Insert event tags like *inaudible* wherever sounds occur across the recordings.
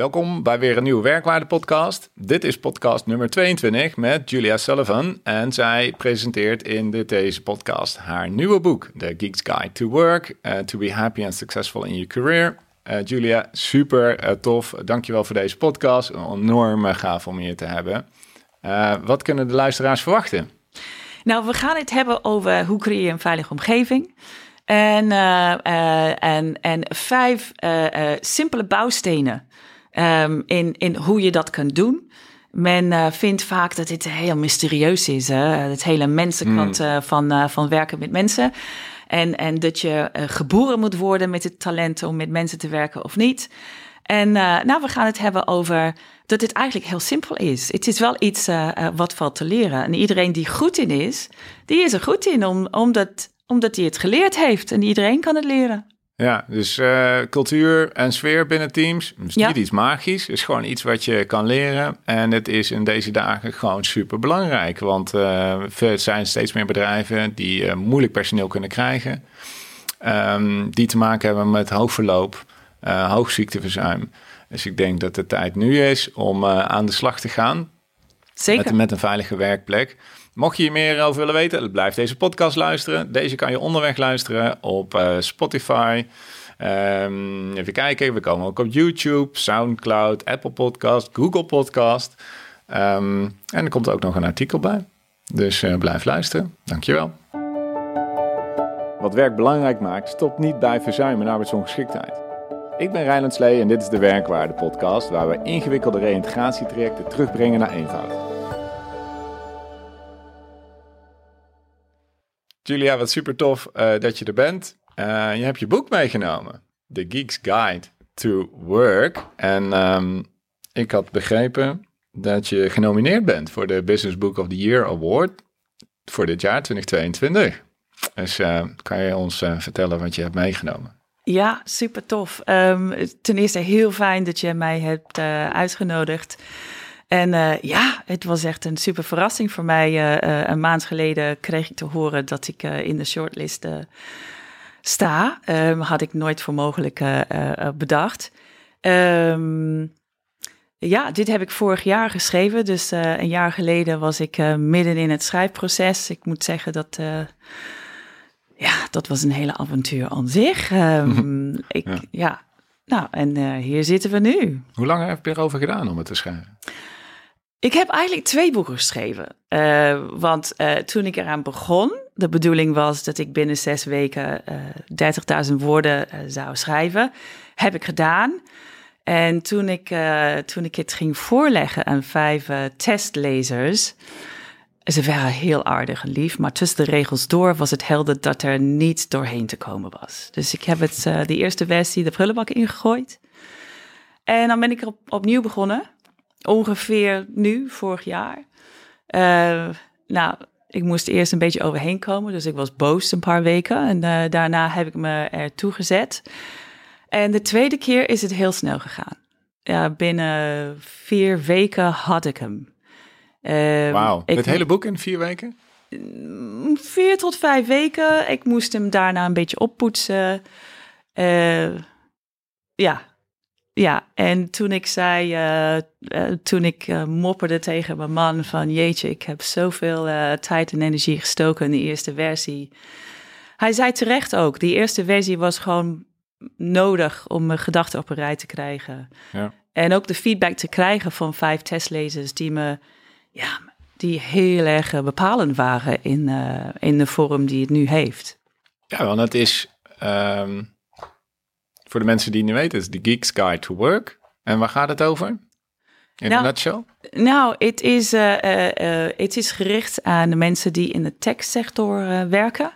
Welkom bij weer een nieuwe Werkwaarde podcast. Dit is podcast nummer 22 met Julia Sullivan en zij presenteert in deze podcast haar nieuwe boek, The Geek's Guide to Work, uh, to be happy and successful in your career. Uh, Julia, super uh, tof. Dankjewel voor deze podcast. Een enorme gaaf om hier te hebben. wat kunnen de luisteraars verwachten? Nou, we gaan het hebben over hoe creëer je een veilige omgeving. En, en, en vijf simpele bouwstenen um, in, in hoe je dat kunt doen. Men uh, vindt vaak dat dit heel mysterieus is, hè? het hele mensenkant mm. uh, van, uh, van werken met mensen. En, en dat je geboren moet worden met het talent om met mensen te werken of niet. En nou, we gaan het hebben over dat dit eigenlijk heel simpel is. Het is wel iets wat valt te leren. En iedereen die goed in is, die is er goed in, om, omdat, omdat hij het geleerd heeft. En iedereen kan het leren. Ja, dus uh, cultuur en sfeer binnen teams is niet iets magisch. Het is gewoon iets wat je kan leren. En het is in deze dagen gewoon super belangrijk. Want uh, er zijn steeds meer bedrijven die uh, moeilijk personeel kunnen krijgen. Um, die te maken hebben met hoog verloop, hoog ziekteverzuim. Dus ik denk dat de tijd nu is om aan de slag te gaan. Zeker. Met, met een veilige werkplek. Mocht je hier meer over willen weten, blijf deze podcast luisteren. Deze kan je onderweg luisteren op uh, Spotify. Um, even kijken, we komen ook op YouTube, Soundcloud, Apple Podcast, Google Podcast. Um, en er komt ook nog een artikel bij. Dus uh, blijf luisteren. Dankjewel. Wat werk belangrijk maakt, stopt niet bij verzuim en arbeidsongeschiktheid. Ik ben Rijland Slee en dit is de Werkwaarde podcast, waar we ingewikkelde reïntegratietrajecten terugbrengen naar eenvoud. Julia, wat super tof uh, dat je er bent. Uh, je hebt je boek meegenomen, The Geek's Guide to Work. En um, ik had begrepen dat je genomineerd bent voor de Business Book of the Year Award voor dit jaar 2022. Dus uh, kan je ons vertellen wat je hebt meegenomen? Ja, super tof. Um, ten eerste heel fijn dat je mij hebt uitgenodigd. En uh, ja, het was echt een super verrassing voor mij. Uh, een maand geleden kreeg ik te horen dat ik in de shortlist sta. Um, had ik nooit voor mogelijk bedacht. Um, ja, dit heb ik vorig jaar geschreven. Dus een jaar geleden was ik midden in het schrijfproces. Ik moet zeggen dat ja, dat was een hele avontuur aan zich. Um, ik, ja. ja. nou, en uh, hier zitten we nu. Hoe lang heb je erover gedaan om het te schrijven? Ik heb eigenlijk twee boeken geschreven. Uh, want uh, toen ik eraan begon, de bedoeling was dat ik binnen zes weken uh, 30.000 woorden zou schrijven. Heb ik gedaan. En toen ik, toen ik het ging voorleggen aan vijf testlezers, ze waren heel aardig en lief, maar tussen de regels door was het helder dat er niet doorheen te komen was. Dus ik heb het, de eerste versie de prullenbak ingegooid. En dan ben ik op, opnieuw begonnen ongeveer nu, vorig jaar. Uh, nou, ik moest eerst een beetje overheen komen, dus ik was boos een paar weken. En uh, daarna heb ik me ertoe gezet. En de tweede keer is het heel snel gegaan. Ja, binnen vier weken had ik hem. Wauw, het hele boek in vier weken? Mm, vier tot vijf weken. Ik moest hem daarna een beetje oppoetsen. ja, ja, en toen ik zei, uh, uh, toen ik uh, mopperde tegen mijn man van jeetje, ik heb zoveel tijd en energie gestoken in de eerste versie. Hij zei terecht ook, die eerste versie was gewoon nodig om mijn gedachten op een rij te krijgen. Ja. En ook de feedback te krijgen van vijf testlezers die me, ja, die heel erg bepalend waren in, in de vorm die het nu heeft. Ja, want het is... Um voor de mensen die het niet weten, is The Geek's Guide to Work. En waar gaat het over? In nou, een nutshell? Nou, het is, uh, uh, het is gericht aan de mensen die in de techsector werken.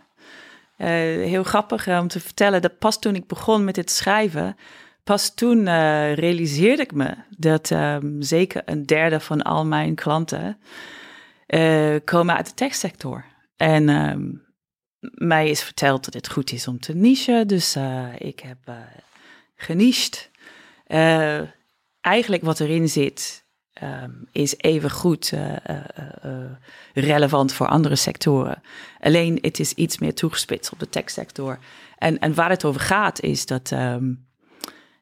heel grappig om te vertellen dat pas toen ik begon met het schrijven, pas toen realiseerde ik me dat um, zeker een derde van al mijn klanten komen uit de techsector. En um, mij is verteld dat het goed is om te nichen. Dus uh, ik heb uh, eigenlijk wat erin zit, um, is even goed relevant voor andere sectoren. Alleen het is iets meer toegespitst op de techsector. En, en waar het over gaat is dat, um,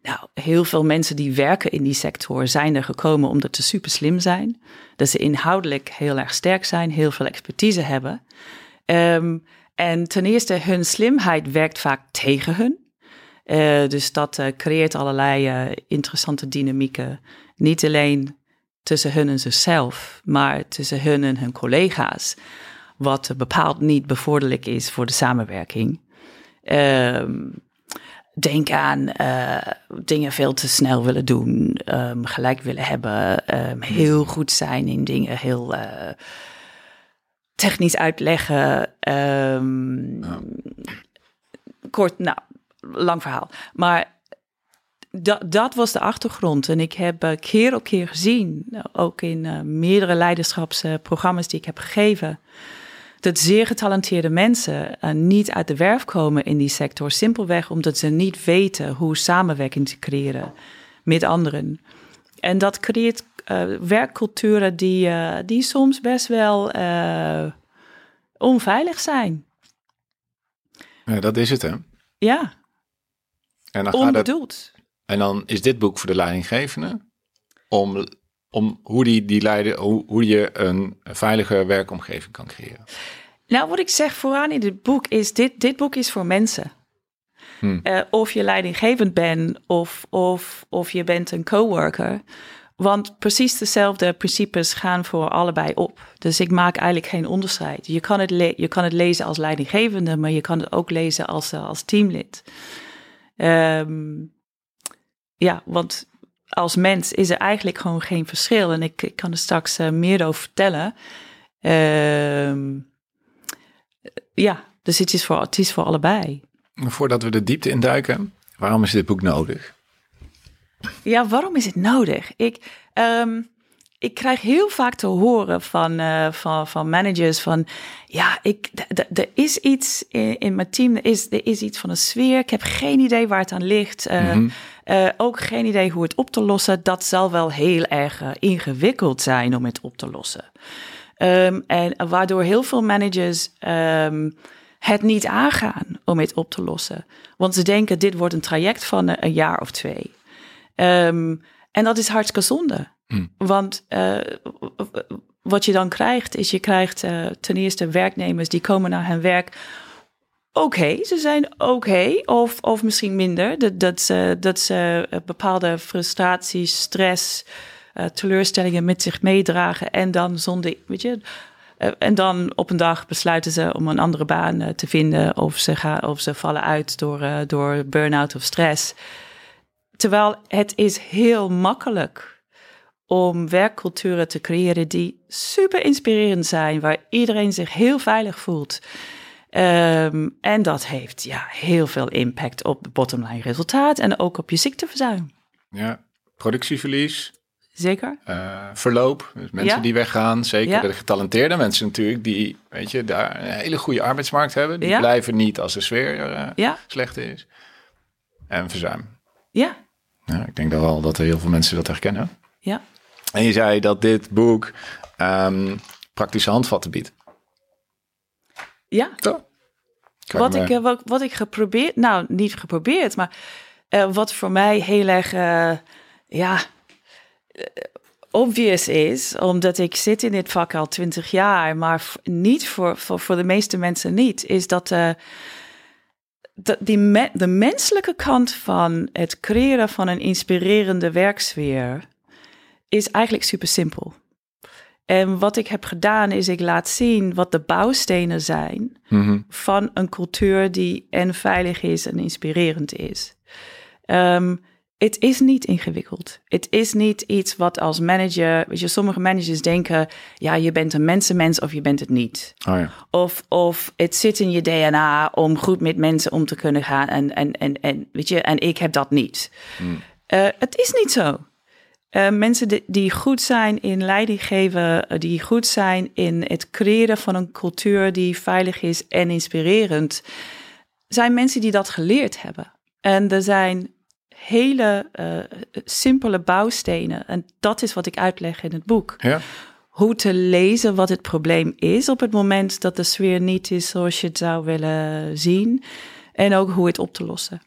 Nou, heel veel mensen die werken in die sector zijn er gekomen omdat ze super slim zijn. Dat ze inhoudelijk heel erg sterk zijn, heel veel expertise hebben. Ehm, en ten eerste, hun slimheid werkt vaak tegen hun. Uh, dus dat uh, creëert allerlei uh, interessante dynamieken. Niet alleen tussen hun en zichzelf, maar tussen hun en hun collega's. Wat bepaald niet bevorderlijk is voor de samenwerking. Um, denk aan dingen veel te snel willen doen, um, gelijk willen hebben, um, heel goed zijn in dingen, heel technisch uitleggen. Ja. Kort, nou, lang verhaal. Maar dat, dat was de achtergrond. En ik heb uh, keer op keer gezien, ook in uh, meerdere leiderschapsprogramma's die ik heb gegeven, dat zeer getalenteerde mensen uh, niet uit de werf komen in die sector. Simpelweg omdat ze niet weten hoe samenwerking te creëren met anderen. En dat creëert werkculturen die, die soms best wel onveilig zijn. Ja, dat is het, hè? Ja. En dan Onbedoeld. Het, en dan is dit boek voor de leidinggevende om, om hoe, die, die leider, hoe, hoe je een veilige werkomgeving kan creëren. Nou, wat ik zeg vooraan in dit boek is, dit, dit boek is voor mensen. Hmm. Uh, of je leidinggevend bent of, of, of je bent een coworker. Want precies dezelfde principes gaan voor allebei op. Dus ik maak eigenlijk geen onderscheid. Je kan het, je kan het lezen als leidinggevende, maar je kan het ook lezen als, uh, als teamlid. Um, ja, want als mens is er eigenlijk gewoon geen verschil. En ik, kan er straks uh, meer over vertellen. Um, ja, dus het is, voor, het is voor allebei. Voordat we de diepte induiken, waarom is dit boek nodig? Ja, waarom is het nodig? Ik, um, ik krijg heel vaak te horen van, uh, van, van managers van... ja, ik, er is iets in, in, mijn team, er is, er is iets van een sfeer. Ik heb geen idee waar het aan ligt. Uh, mm -hmm. uh, ook geen idee hoe het op te lossen. Dat zal wel heel erg ingewikkeld zijn om het op te lossen. Um, en waardoor heel veel managers um, het niet aangaan om het op te lossen. Want ze denken, dit wordt een traject van een jaar of twee. Um, en dat is hartstikke zonde. Mm. Want uh, wat je dan krijgt, is je krijgt uh, ten eerste werknemers die komen naar hun werk. Oké, okay, ze zijn oké, okay, of, of misschien minder. Dat, dat, ze, dat ze bepaalde frustraties, stress, uh, teleurstellingen met zich meedragen. En dan zonder, weet je, en dan op een dag besluiten ze om een andere baan te vinden. Of ze, gaan, of ze vallen uit door, door burn-out of stress. Terwijl het is heel makkelijk om werkculturen te creëren die super inspirerend zijn, waar iedereen zich heel veilig voelt. Um, en dat heeft ja, heel veel impact op het bottomline resultaat en ook op je ziekteverzuim. Ja, productieverlies. Zeker. Uh, verloop, dus mensen ja. die weggaan, zeker ja. de getalenteerde mensen natuurlijk, die weet je, daar een hele goede arbeidsmarkt hebben, die ja. blijven niet als de sfeer uh, slecht is. En verzuim. Ja. ja. Ik denk dat wel dat er heel veel mensen dat herkennen. Ja. En je zei dat dit boek um, praktische handvatten biedt. Ja. Toch? Wat ik, uh, wat, wat, ik geprobeerd, nou niet geprobeerd, maar uh, wat voor mij heel erg, uh, ja, obvious is, omdat ik zit in dit vak al twintig jaar, maar niet voor, voor, voor de meeste mensen niet, is dat de, die me, de menselijke kant van het creëren van een inspirerende werksfeer is eigenlijk super simpel. En wat ik heb gedaan is ik laat zien wat de bouwstenen zijn mm-hmm. van een cultuur die en veilig is en inspirerend is. Um, het is niet ingewikkeld. Het is niet iets wat als manager, weet je, sommige managers denken, ja, je bent een mensenmens of je bent het niet. Oh ja. Of, of het zit in je DNA om goed met mensen om te kunnen gaan en, en, en, en weet je, en ik heb dat niet. Mm. Uh, het is niet zo. Uh, mensen die, die, goed zijn in leiding geven, uh, die goed zijn in het creëren van een cultuur die veilig is en inspirerend, zijn mensen die dat geleerd hebben. En er zijn hele uh, simpele bouwstenen. En dat is wat ik uitleg in het boek. Ja. Hoe te lezen wat het probleem is op het moment dat de sfeer niet is zoals je het zou willen zien. En ook hoe het op te lossen.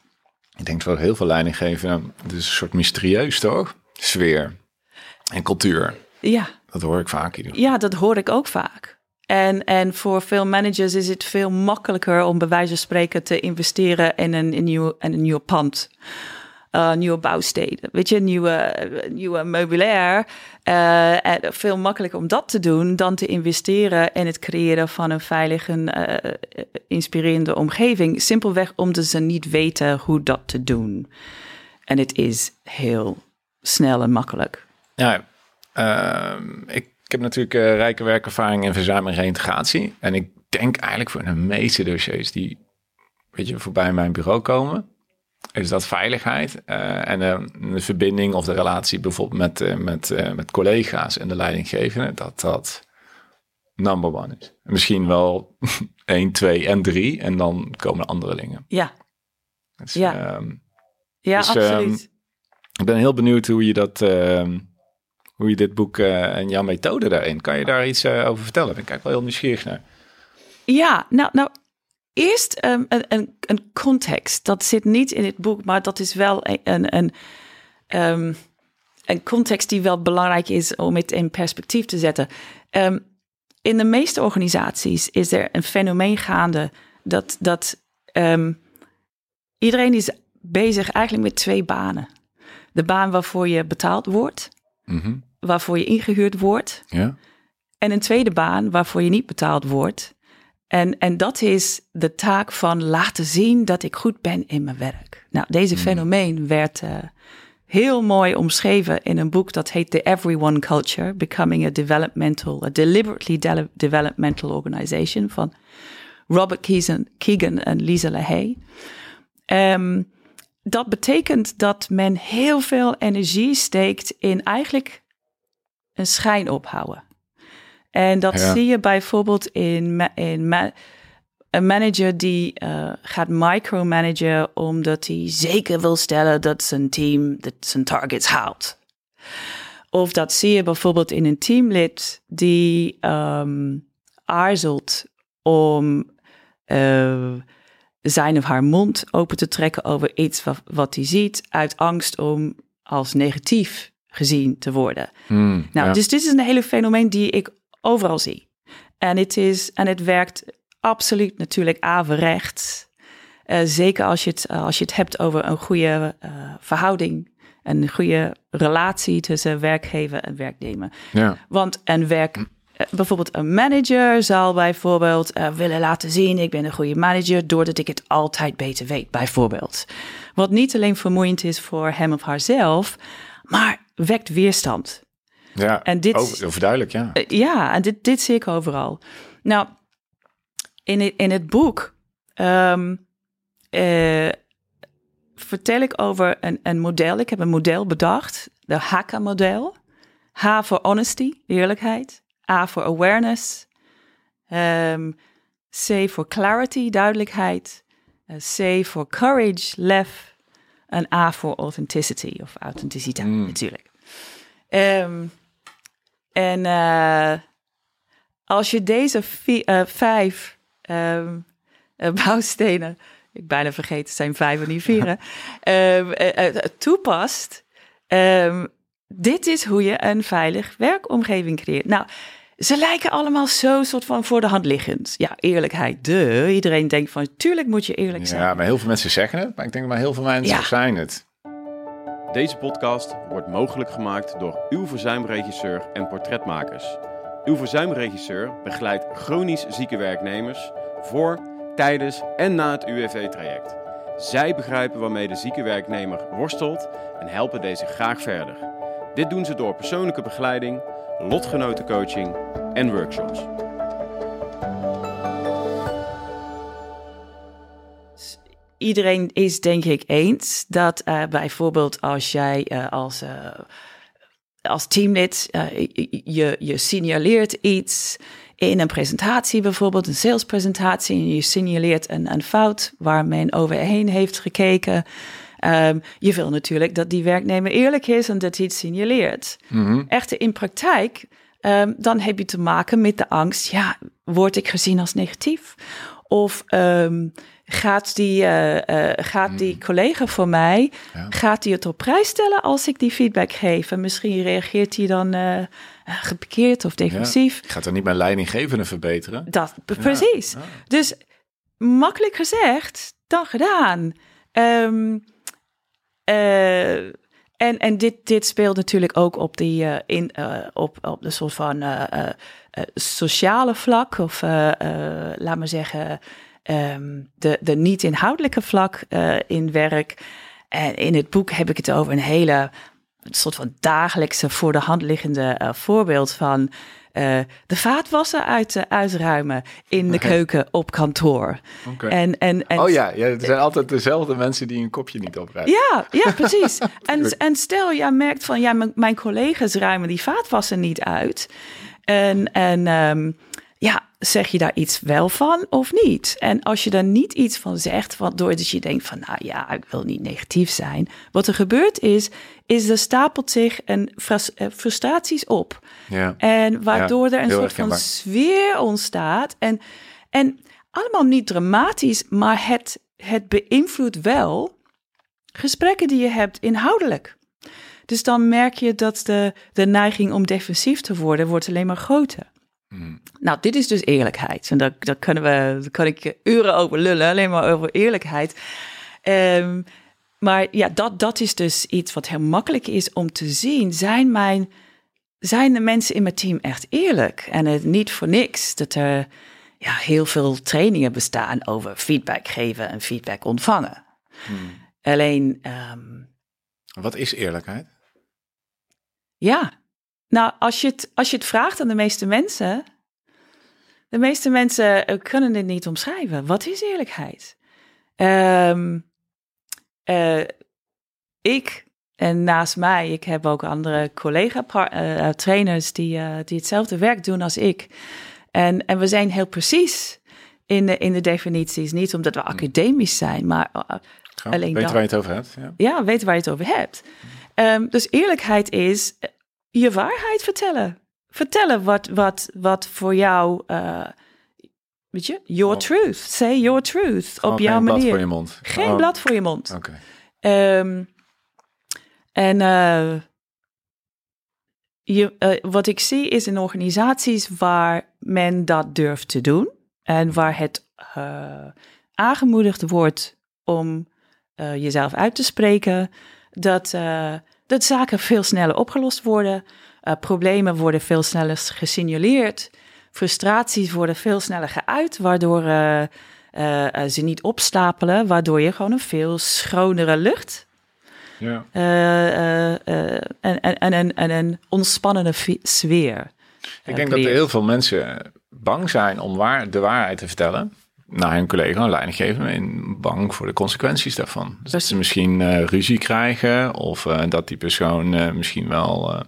ik denk wel heel veel leidinggevenden, het is een soort mysterieus toch? Sfeer en cultuur. Ja, Dat hoor ik vaak hier. ja, dat hoor ik ook vaak. En, en voor veel managers is het veel makkelijker om bij wijze van spreken te investeren in een, in nieuw, in een nieuw pand. Eh, nieuwe bouwsteden, weet je, nieuwe, nieuwe meubilair. Eh, veel makkelijker om dat te doen dan te investeren in het creëren van een veilige, eh, inspirerende omgeving. Simpelweg omdat ze niet weten hoe dat te doen. En het is heel snel en makkelijk. Ja, ehm, ik, ik heb natuurlijk rijke werkervaring in verzuim en reintegratie. En ik denk eigenlijk voor de meeste dossiers die weet je, voorbij mijn bureau komen, is dat veiligheid eh, en eh, de verbinding of de relatie bijvoorbeeld met, eh, met, eh, met collega's en de leidinggevende, dat dat number one is. Misschien wel *laughs* 1, 2 en 3 en dan komen andere dingen. Ja, Dus, Ja. ehm, ja Dus, ehm, absoluut. ik ben heel benieuwd hoe je dat, ehm, hoe je dit boek en jouw methode daarin, kan je daar iets over vertellen? Ben ik eigenlijk wel heel nieuwsgierig naar. Ja, nou, nou eerst ehm, een, een, een context. Dat zit niet in het boek, maar dat is wel een, een, ehm, een context die wel belangrijk is om het in perspectief te zetten. Ehm, in de meeste organisaties is er een fenomeen gaande dat, dat iedereen is bezig eigenlijk met twee banen. De baan waarvoor je betaald wordt, Mhm. waarvoor je ingehuurd wordt. Ja? En een tweede baan waarvoor je niet betaald wordt. En, en dat is de taak van laten zien dat ik goed ben in mijn werk. Nou, deze fenomeen werd eh, heel mooi omschreven in een boek dat heet The Everyone Culture: Becoming a Developmental, a Deliberately de- Developmental Organization van Robert Keegan, Keegan en Lisa LaHaye. Ehm, dat betekent dat men heel veel energie steekt in eigenlijk een schijn ophouden. En dat Ja. zie je bijvoorbeeld in, ma- in ma- een manager die eh, gaat micromanagen omdat hij zeker wil stellen dat zijn team dat zijn targets haalt. Of dat zie je bijvoorbeeld in een teamlid die ehm, aarzelt om eh, zijn of haar mond open te trekken over iets wat, wat hij ziet, uit angst om als negatief gezien te worden. Mm, Nou, ja. dus dit is een hele fenomeen die ik overal zie. En het, is, en het werkt absoluut natuurlijk averechts. Eh, zeker als je, het, als je het hebt over een goede eh, verhouding. Een goede relatie tussen werkgever en werknemer. ja. Want een werk, eh, bijvoorbeeld een manager zal bijvoorbeeld eh, willen laten zien: ik ben een goede manager doordat ik het altijd beter weet, bijvoorbeeld. Wat niet alleen vermoeiend is voor hem of haarzelf, maar wekt weerstand. Ja. En dit- Oh, heel duidelijk, ja. Eh, ja, en dit, dit zie ik overal. Nou, in het, in het boek ehm, eh, vertel ik over een, een model. Ik heb een model bedacht, de HACA-model. H voor honesty, eerlijkheid. A voor awareness. ehm, C voor clarity, duidelijkheid. C voor courage, lef. En A voor authenticity of authenticiteit Mm. natuurlijk. Ehm, en eh, als je deze eh, vijf ehm, eh, *laughs* bouwstenen, ik bijna vergeten, het zijn vijf en niet vier, hè, *laughs* ehm, eh, eh, toepast, ehm, dit is hoe je een veilig werkomgeving creëert. Nou, ze lijken allemaal zo soort van voor de hand liggend. Ja, eerlijkheid, de. Iedereen denkt van, tuurlijk moet je eerlijk zijn. Ja, maar heel veel mensen zeggen het, maar ik denk maar heel veel mensen Ja. zijn het. Deze podcast wordt mogelijk gemaakt door uw verzuimregisseur en portretmakers. Uw verzuimregisseur begeleidt chronisch zieke werknemers voor, tijdens en na het UWV-traject. Zij begrijpen waarmee de zieke werknemer worstelt en helpen deze graag verder. Dit doen ze door persoonlijke begeleiding, lotgenotencoaching en workshops. Iedereen is denk ik eens dat eh, bijvoorbeeld als jij eh, als, eh, als teamlid je, je signaleert iets in een presentatie bijvoorbeeld, een salespresentatie, en je signaleert een, een fout waar men overheen heeft gekeken. Ehm, je wil natuurlijk dat die werknemer eerlijk is en dat hij het signaleert. Echter in praktijk, ehm, dan heb je te maken met de angst, ja, word ik gezien als negatief? Of ehm, gaat, die, uh, gaat die collega van mij, ja. gaat die het op prijs stellen als ik die feedback geef? En misschien reageert hij dan uh, gepikeerd of defensief. Ja. Gaat er niet mijn leidinggevende verbeteren? Dat, precies. Dus makkelijk gezegd dan gedaan. Um, en, en dit, dit speelt natuurlijk ook op, die, uh, in, uh, op, op de soort van uh, sociale vlak, of laat maar zeggen, um, de, de niet-inhoudelijke vlak in werk. En in het boek heb ik het over een hele soort van dagelijkse voor de hand liggende voorbeeld van uh, de vaatwasser uit, uh, uitruimen in de keuken op kantoor. Okay. En, en, en, oh ja, ja, het zijn altijd dezelfde mensen die een kopje niet opruimen. Ja, ja precies. *laughs* en, en stel, jij merkt van, ja, mijn collega's ruimen die vaatwasser niet uit. En, en um, ja, zeg je daar iets wel van of niet? En als je daar niet iets van zegt, wat doordat je denkt van, nou ja, ik wil niet negatief zijn. Wat er gebeurt is, is er stapelt zich een eh, frustraties op. Ja. En waardoor er een soort van sfeer ontstaat. En, en allemaal niet dramatisch, maar het, het beïnvloedt wel gesprekken die je hebt inhoudelijk. Dus dan merk je dat de, de neiging om defensief te worden, wordt alleen maar groter. Mm. Nou, dit is dus eerlijkheid. En daar, daar, kunnen we, daar kan ik uren over lullen, alleen maar over eerlijkheid. Um, maar ja, dat, dat is dus iets wat heel makkelijk is om te zien. Zijn, mijn, zijn de mensen in mijn team echt eerlijk? En het niet voor niks dat er ja, heel veel trainingen bestaan over feedback geven en feedback ontvangen. Hmm. Alleen. Um, wat is eerlijkheid? Ja, nou, als je, het, als je het vraagt aan de meeste mensen, de meeste mensen eh, kunnen dit niet omschrijven. Wat is eerlijkheid? Um, uh, ik en naast mij, ik heb ook andere collega-trainers uh, die, uh, die hetzelfde werk doen als ik. En, en we zijn heel precies in de, in de definities. Niet omdat we hmm. academisch zijn, maar alleen weten waar je het over hebt. Ja, ja weten waar je het over hebt. Um, dus eerlijkheid is je waarheid vertellen. Vertellen wat, wat, wat voor jou, uh, weet je, your oh. truth. Say your truth op jouw manier. Geen blad voor je mond. Geen oh. blad voor je mond. Oké. Okay. Um, en uh, je, uh, wat ik zie is in organisaties waar men dat durft te doen en waar het uh, aangemoedigd wordt om jezelf uit te spreken, dat dat zaken veel sneller opgelost worden. Uh, problemen worden veel sneller gesignaleerd. Frustraties worden veel sneller geuit, waardoor uh, uh, ze niet opstapelen, waardoor je gewoon een veel schonere lucht ja. en, en, en, en, en een ontspannende sfeer. Ik denk dat er heel veel mensen bang zijn om waar, de waarheid te vertellen naar hun collega, een leidinggever, in bang voor de consequenties daarvan. Dus dat ze misschien uh, ruzie krijgen of uh, dat die persoon uh, misschien wel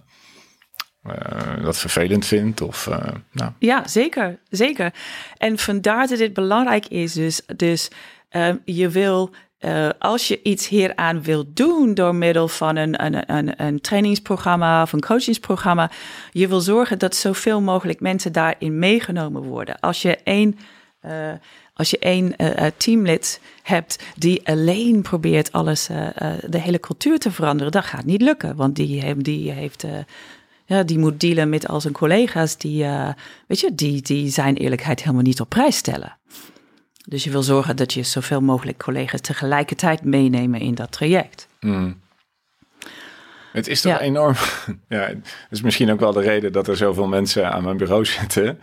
dat vervelend vindt. Of, nou. Ja, zeker, zeker. En vandaar dat dit belangrijk is. Dus, dus ehm, je wil uh, als je iets hieraan wilt doen door middel van een, een, een, een trainingsprogramma of een coachingsprogramma, je wil zorgen dat zoveel mogelijk mensen daarin meegenomen worden. Als je één uh, als je één uh, teamlid hebt die alleen probeert alles, uh, de hele cultuur te veranderen, dat gaat niet lukken. Want die, die heeft. ja, die moet dealen met al zijn collega's die, weet je, die, die zijn eerlijkheid helemaal niet op prijs stellen. Dus je wil zorgen dat je zoveel mogelijk collega's tegelijkertijd meenemen in dat traject. Mm. Het is toch enorm. *laughs* ja, dat is misschien ook wel de reden dat er zoveel mensen aan mijn bureau zitten.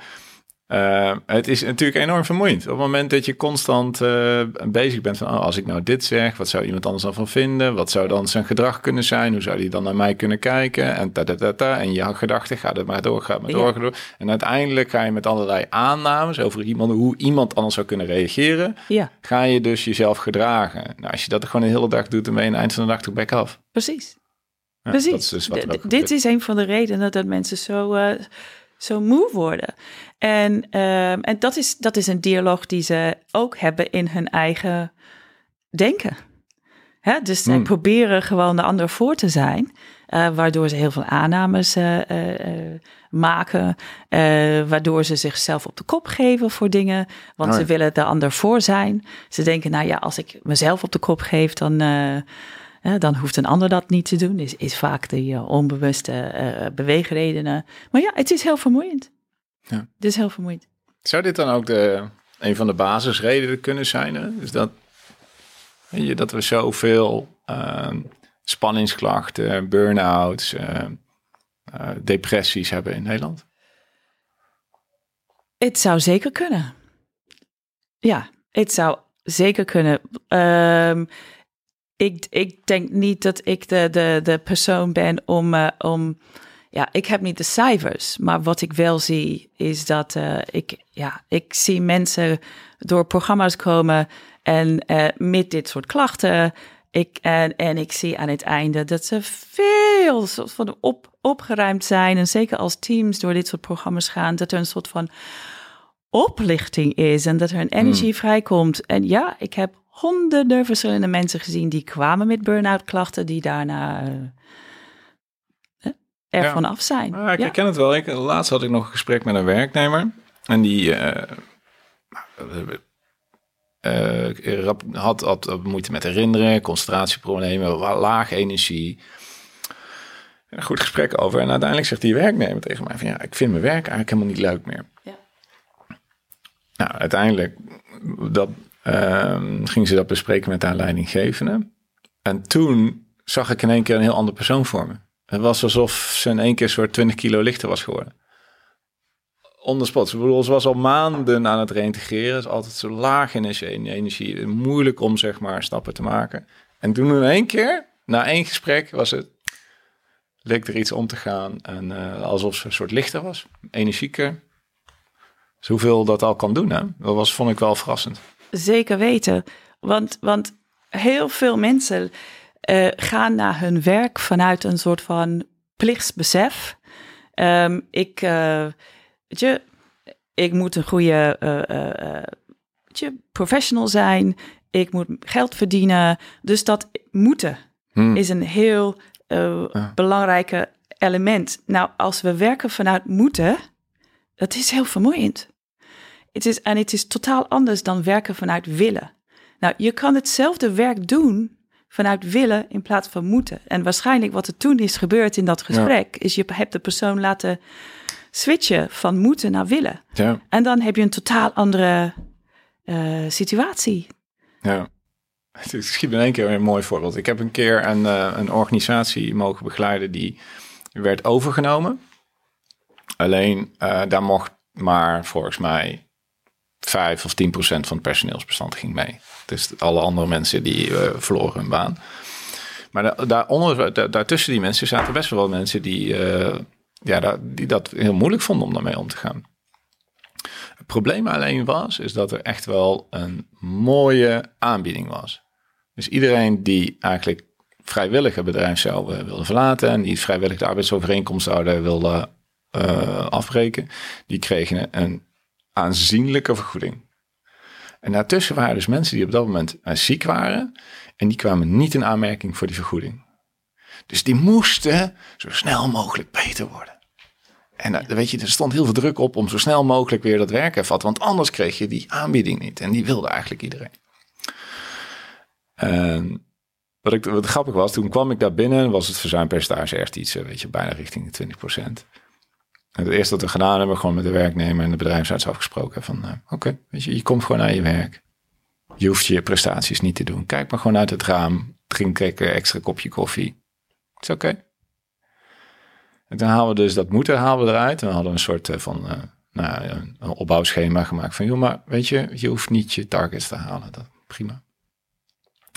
Uh, het is natuurlijk enorm vermoeiend. Op het moment dat je constant uh, bezig bent van... Oh, als ik nou dit zeg, wat zou iemand anders dan van vinden? Wat zou dan zijn gedrag kunnen zijn? Hoe zou die dan naar mij kunnen kijken? En, ta, ta, ta, ta. en je gedachten gaat het maar door, gaat maar door, door. En uiteindelijk ga je met allerlei aannames... over iemand, hoe iemand anders zou kunnen reageren... Ja. ga je dus jezelf gedragen. Nou, als je dat gewoon de hele dag doet... dan ben je aan het eind van de dag toch back af. Precies. Ja, Precies. Is dus dit is een van de redenen dat mensen zo... Uh, zo moe worden. En, um, en dat, is, dat is een dialoog die ze ook hebben in hun eigen denken. Hè? Dus zij Hmm. proberen gewoon de ander voor te zijn. eh, waardoor ze heel veel aannames eh, eh, maken. waardoor ze zichzelf op de kop geven voor dingen. Want Oh ze willen de ander voor zijn. Ze denken, nou ja, als ik mezelf op de kop geef, dan, dan hoeft een ander dat niet te doen. Is, is vaak de eh, onbewuste eh, beweegredenen. Maar ja, het is heel vermoeiend. Ja. Het is heel vermoeiend. Zou dit dan ook de, een van de basisredenen kunnen zijn? Hè? Dus dat, weet je, dat we zoveel ehm, spanningsklachten, burn-outs, eh, eh, depressies hebben in Nederland? Het zou zeker kunnen. Ja, het zou zeker kunnen. Ehm, ik, ik denk niet dat ik de, de, de persoon ben om, eh, om. Ja, ik heb niet de cijfers. Maar wat ik wel zie is dat eh, ik, ja, ik zie mensen door programma's komen en eh, met dit soort klachten. Ik, en, en ik zie aan het einde dat ze veel soort van op, opgeruimd zijn. En zeker als teams door dit soort programma's gaan, dat er een soort van oplichting is en dat er een energie vrijkomt. En ja, ik heb honderden verschillende mensen gezien die kwamen met burn-out klachten, die daarna eh, eh, ervan Ja. af zijn. Ah, ik ja. herken het wel. Ik, laatst had ik nog een gesprek met een werknemer. En die eh, eh, had, had, moeite met herinneren, concentratieproblemen, laag energie. Een goed gesprek over. En uiteindelijk zegt die werknemer tegen mij van ja, ik vind mijn werk eigenlijk helemaal niet leuk meer. Ja. Nou, uiteindelijk dat, ehm, ging ze dat bespreken met haar leidinggevende. En toen zag ik in één keer een heel andere persoon voor me. Het was alsof ze in één keer soort 20 kilo lichter was geworden. On the spot. Ze was al maanden aan het reintegreren. Het is altijd zo laag in energie. Moeilijk om zeg maar stappen te maken. En toen in één keer, na één gesprek, was het... leek er iets om te gaan. En eh, alsof ze een soort lichter was. Energieker. Dus hoeveel dat al kan doen, hè? Dat was, vond ik wel verrassend. Zeker weten. Want, want heel veel mensen eh, gaan naar hun werk vanuit een soort van plichtsbesef. Ehm, ik, eh, weet je, ik moet een goede eh, je, professional zijn. Ik moet geld verdienen. Dus dat moeten Hmm. is een heel Ja. belangrijke element. Nou, als we werken vanuit moeten, dat is heel vermoeiend. Het is, en het is totaal anders dan werken vanuit willen. Nou, je kan hetzelfde werk doen vanuit willen in plaats van moeten. En waarschijnlijk wat er toen is gebeurd in dat gesprek, is je hebt de persoon laten switchen van moeten naar willen. Ja, En dan heb je een totaal andere eh, situatie. ja. Ik schiet in één keer een mooi voorbeeld. Ik heb een keer een, eh, een organisatie mogen begeleiden die werd overgenomen. Alleen eh, daar mocht maar volgens mij 5 of 10 procent van het personeelsbestand ging mee. Dus alle andere mensen die eh, verloren hun baan. Maar da- daaronder, da- daartussen die mensen zaten best wel mensen die, eh, ja, die dat heel moeilijk vonden om daarmee om te gaan. Het probleem alleen was, is dat er echt wel een mooie aanbieding was. Dus iedereen die eigenlijk vrijwillig het bedrijf eh, willen verlaten en die vrijwillig de arbeidsovereenkomst zouden willen eh, afbreken, die kregen een aanzienlijke vergoeding. En daartussen waren dus mensen die op dat moment eh, ziek waren en die kwamen niet in aanmerking voor die vergoeding. Dus die moesten zo snel mogelijk beter worden. En eh, weet je, er stond heel veel druk op om zo snel mogelijk weer dat werk vatten, want anders kreeg je die aanbieding niet. En die wilde eigenlijk iedereen. En wat, ik, wat grappig was, toen kwam ik daar binnen, was het verzuimpercentage echt iets, eh, weet je, bijna richting de 20 En het eerste wat we gedaan hebben, gewoon met de werknemer en de bedrijfsarts afgesproken van, eh, oké, weet je, je komt gewoon naar je werk. Je hoeft je prestaties niet te doen. Kijk maar gewoon uit het raam, drink een extra kopje koffie. Het is oké. En toen halen we dus dat moeten halen we eruit. En we hadden een soort eh, van, eh, nou, een opbouwschema gemaakt van, joh, maar weet je, je hoeft niet je targets te halen. Dat, prima.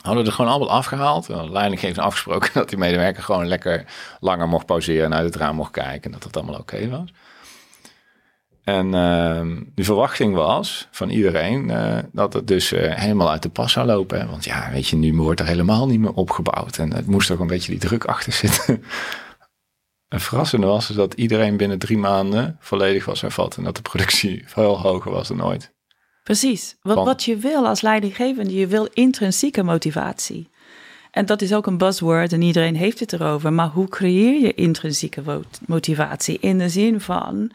Hadden er gewoon allemaal afgehaald. We hadden leidinggevend afgesproken *laughs* dat die medewerker gewoon lekker langer mocht pauzeren en uit het raam mocht kijken. En dat het allemaal oké was. En ehm, de verwachting was van iedereen eh, dat het dus eh, helemaal uit de pas zou lopen. Want ja, weet je, nu wordt er helemaal niet meer opgebouwd. En het moest ook een beetje die druk achter zitten. *laughs* Een verrassende was is dat iedereen binnen drie maanden volledig was hervat. En dat de productie *laughs* veel hoger was dan ooit. Precies. Wat, Van- wat je wil als leidinggevende, je wil intrinsieke motivatie. En dat is ook een buzzword en iedereen heeft het erover. Maar hoe creëer je intrinsieke motivatie? In de zin van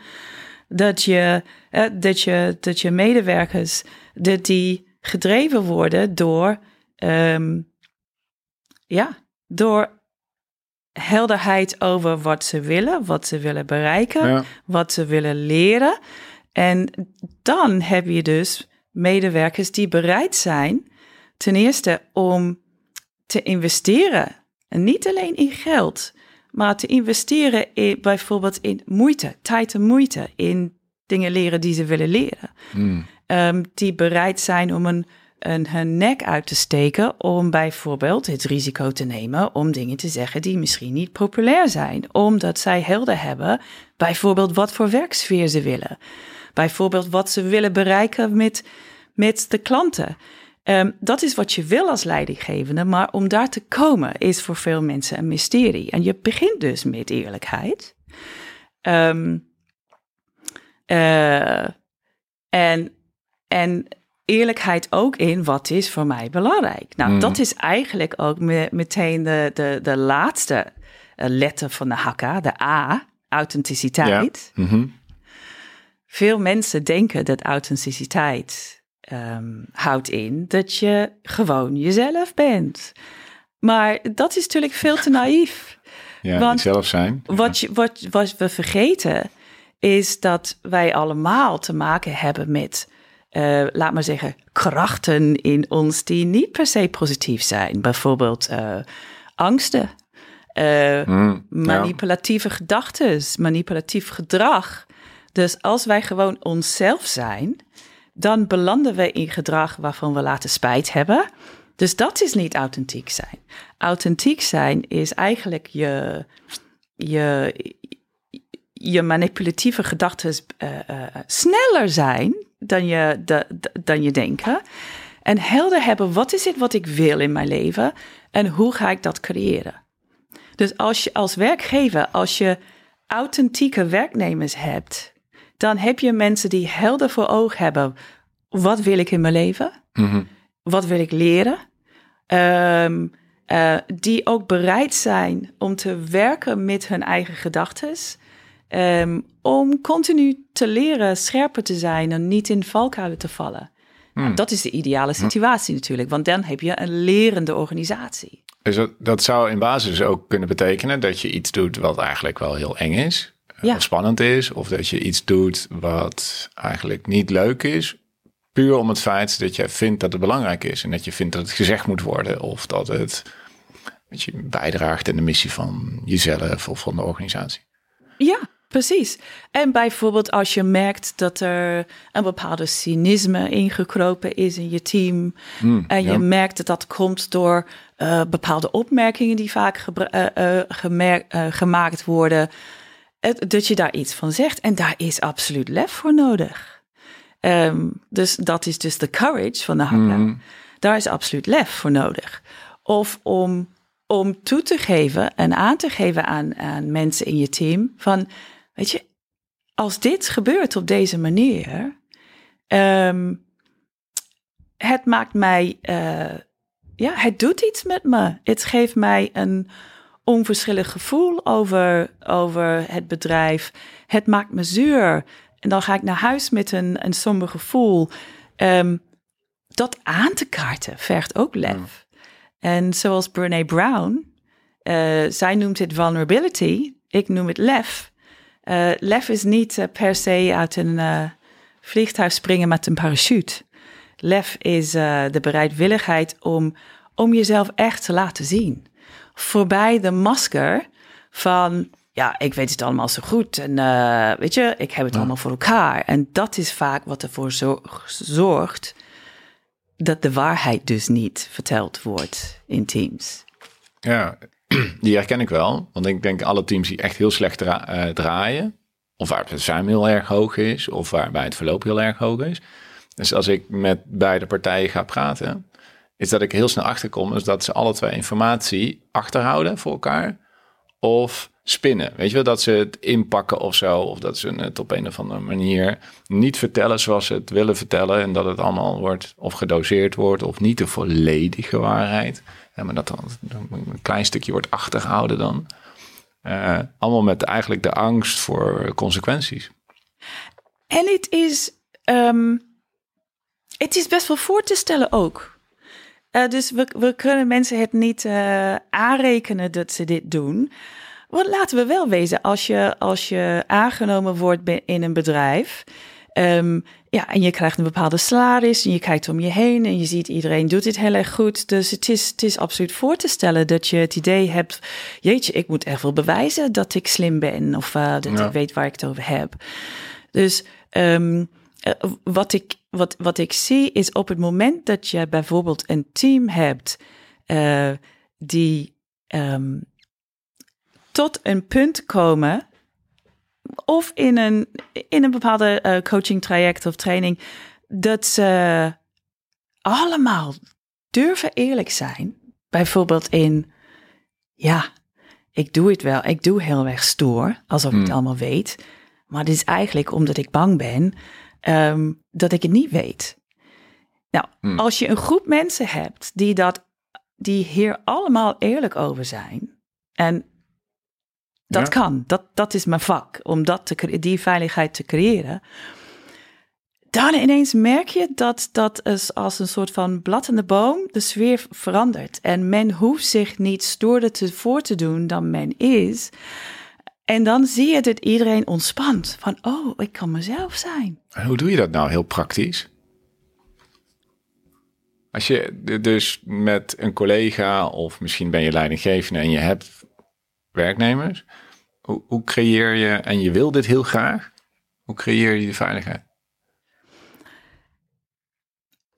dat je, eh, dat je, dat je medewerkers, dat die gedreven worden door, ehm, ja, door helderheid over wat ze willen, wat ze willen bereiken, wat ze willen leren. En dan heb je dus medewerkers die bereid zijn, ten eerste om te investeren. En niet alleen in geld, maar te investeren in bijvoorbeeld in moeite, tijd en moeite, in dingen leren die ze willen leren. Hmm. Ehm, die bereid zijn om een, een, hun nek uit te steken om bijvoorbeeld het risico te nemen om dingen te zeggen die misschien niet populair zijn, omdat zij helder hebben, bijvoorbeeld wat voor werksfeer ze willen, bijvoorbeeld wat ze willen bereiken met, met de klanten. Ehm, dat is wat je wil als leidinggevende, maar om daar te komen is voor veel mensen een mysterie. En je begint dus met eerlijkheid. Ehm, eh, en, en eerlijkheid ook in wat is voor mij belangrijk. Nou, mhm. dat is eigenlijk ook meteen de, de, de laatste eh, letter van de hakka, de A, authenticiteit. Mhm. Veel mensen denken dat authenticiteit um, houdt in dat je gewoon jezelf bent. Maar dat is natuurlijk veel te naïef. *laughs* Ja, Want zelf zijn. Wat, je, wat, wat we vergeten is dat wij allemaal te maken hebben met, uh, laat maar zeggen, krachten in ons die niet per se positief zijn. Bijvoorbeeld uh, angsten, uh, manipulatieve ja. gedachten, manipulatief gedrag. Dus als wij gewoon onszelf zijn, dan belanden we in gedrag waarvan we later spijt hebben. Dus dat is niet authentiek zijn. Authentiek zijn is eigenlijk je, je, je manipulatieve gedachten uh, uh, sneller zijn dan je, dan je denken. En helder hebben, wat is het wat ik wil in mijn leven en hoe ga ik dat creëren? Dus als je als werkgever, als je authentieke werknemers hebt, dan heb je mensen die helder voor oog hebben. Wat wil ik in mijn leven? Mhm. Wat wil ik leren? Um, uh, die ook bereid zijn om te werken met hun eigen gedachten. Um, om continu te leren scherper te zijn en niet in valkuilen te vallen. Nou, dat is de ideale situatie natuurlijk, want dan heb je een lerende organisatie. Dus dat, dat zou in basis ook kunnen betekenen dat je iets doet wat eigenlijk wel heel eng is ja. spannend is, of dat je iets doet wat eigenlijk niet leuk is, puur om het feit dat je vindt dat het belangrijk is en dat je vindt dat het gezegd moet worden of dat het dat je bijdraagt in de missie van jezelf of van de organisatie. Ja, precies. En bijvoorbeeld als je merkt dat er een bepaalde cynisme ingekropen is in je team hmm, en je merkt dat dat komt door uh, bepaalde opmerkingen die vaak uh, uh, gemaakt worden dat je daar iets van zegt. En daar is absoluut lef voor nodig. Um, dus dat is dus de courage van de hakker. Mm. Daar is absoluut lef voor nodig. Of om, om toe te geven en aan te geven aan, aan mensen in je team van, weet je, als dit gebeurt op deze manier, um, het maakt mij, uh, ja, het doet iets met me. Het geeft mij een onverschillig gevoel over, over het bedrijf. Het maakt me zuur. En dan ga ik naar huis met een, een somber gevoel. Um, dat aan te kaarten vergt ook lef. En zoals Brene Brown, uh, zij noemt het vulnerability, ik noem het lef. Uh, lef is niet uh, per se uit een vliegtuig springen met een parachute. Lef is de bereidwilligheid om, om jezelf echt te laten zien voorbij de masker van ja, ik weet het allemaal zo goed en uh, weet je, ik heb het allemaal voor elkaar. En dat is vaak wat ervoor zorgt dat de waarheid dus niet verteld wordt in teams. Ja, *clears throat* die herken ik wel. Want ik denk alle teams die echt heel slecht eh, draaien, of waar het zuim heel erg hoog is, of waarbij het verloop heel erg hoog is. Dus als ik met beide partijen ga praten, is dat ik heel snel achterkom, is dat ze alle twee informatie achterhouden voor elkaar. of spinnen. Weet je wel, dat ze het inpakken of zo. Of dat ze het op een of andere manier niet vertellen zoals ze het willen vertellen. En dat het allemaal wordt of gedoseerd wordt of niet de volledige waarheid. Ja, maar dat dan een klein stukje wordt achtergehouden dan. Uh, allemaal met eigenlijk de angst voor consequenties. En het is, um, het is best wel voor te stellen ook. Uh, dus we, we kunnen mensen het niet uh, aanrekenen dat ze dit doen. Want laten we wel wezen, als je, als je aangenomen wordt in een bedrijf. Um, ja, en je krijgt een bepaalde salaris en je kijkt om je heen en je ziet iedereen doet dit heel erg goed. Dus het is, het is absoluut voor te stellen dat je het idee hebt, jeetje, ik moet echt wel bewijzen dat ik slim ben of uh, dat ik weet waar ik het over heb. Dus um, uh, wat, ik, wat, wat ik zie is op het moment dat je bijvoorbeeld een team hebt uh, die um, tot een punt komen of in een, in een bepaalde uh, coaching traject of training, dat ze allemaal durven eerlijk zijn. Bijvoorbeeld in, ja, ik doe het wel, ik doe heel erg stoer, alsof ik het hmm. allemaal weet. Maar dit is eigenlijk omdat ik bang ben um, dat ik het niet weet. Nou, hmm. als je een groep mensen hebt die, dat, die hier allemaal eerlijk over zijn, en dat kan. Dat, dat is mijn vak, om dat te, die veiligheid te creëren. Dan ineens merk je dat dat is als een soort van blad in de boom de sfeer verandert. En men hoeft zich niet stoerder te, voor te doen dan men is. En dan zie je dat iedereen ontspant. Van, oh, ik kan mezelf zijn. En hoe doe je dat nou heel praktisch? Als je dus met een collega of misschien ben je leidinggevende en je hebt werknemers. Hoe, hoe creëer je, en je wil dit heel graag, hoe creëer je de veiligheid?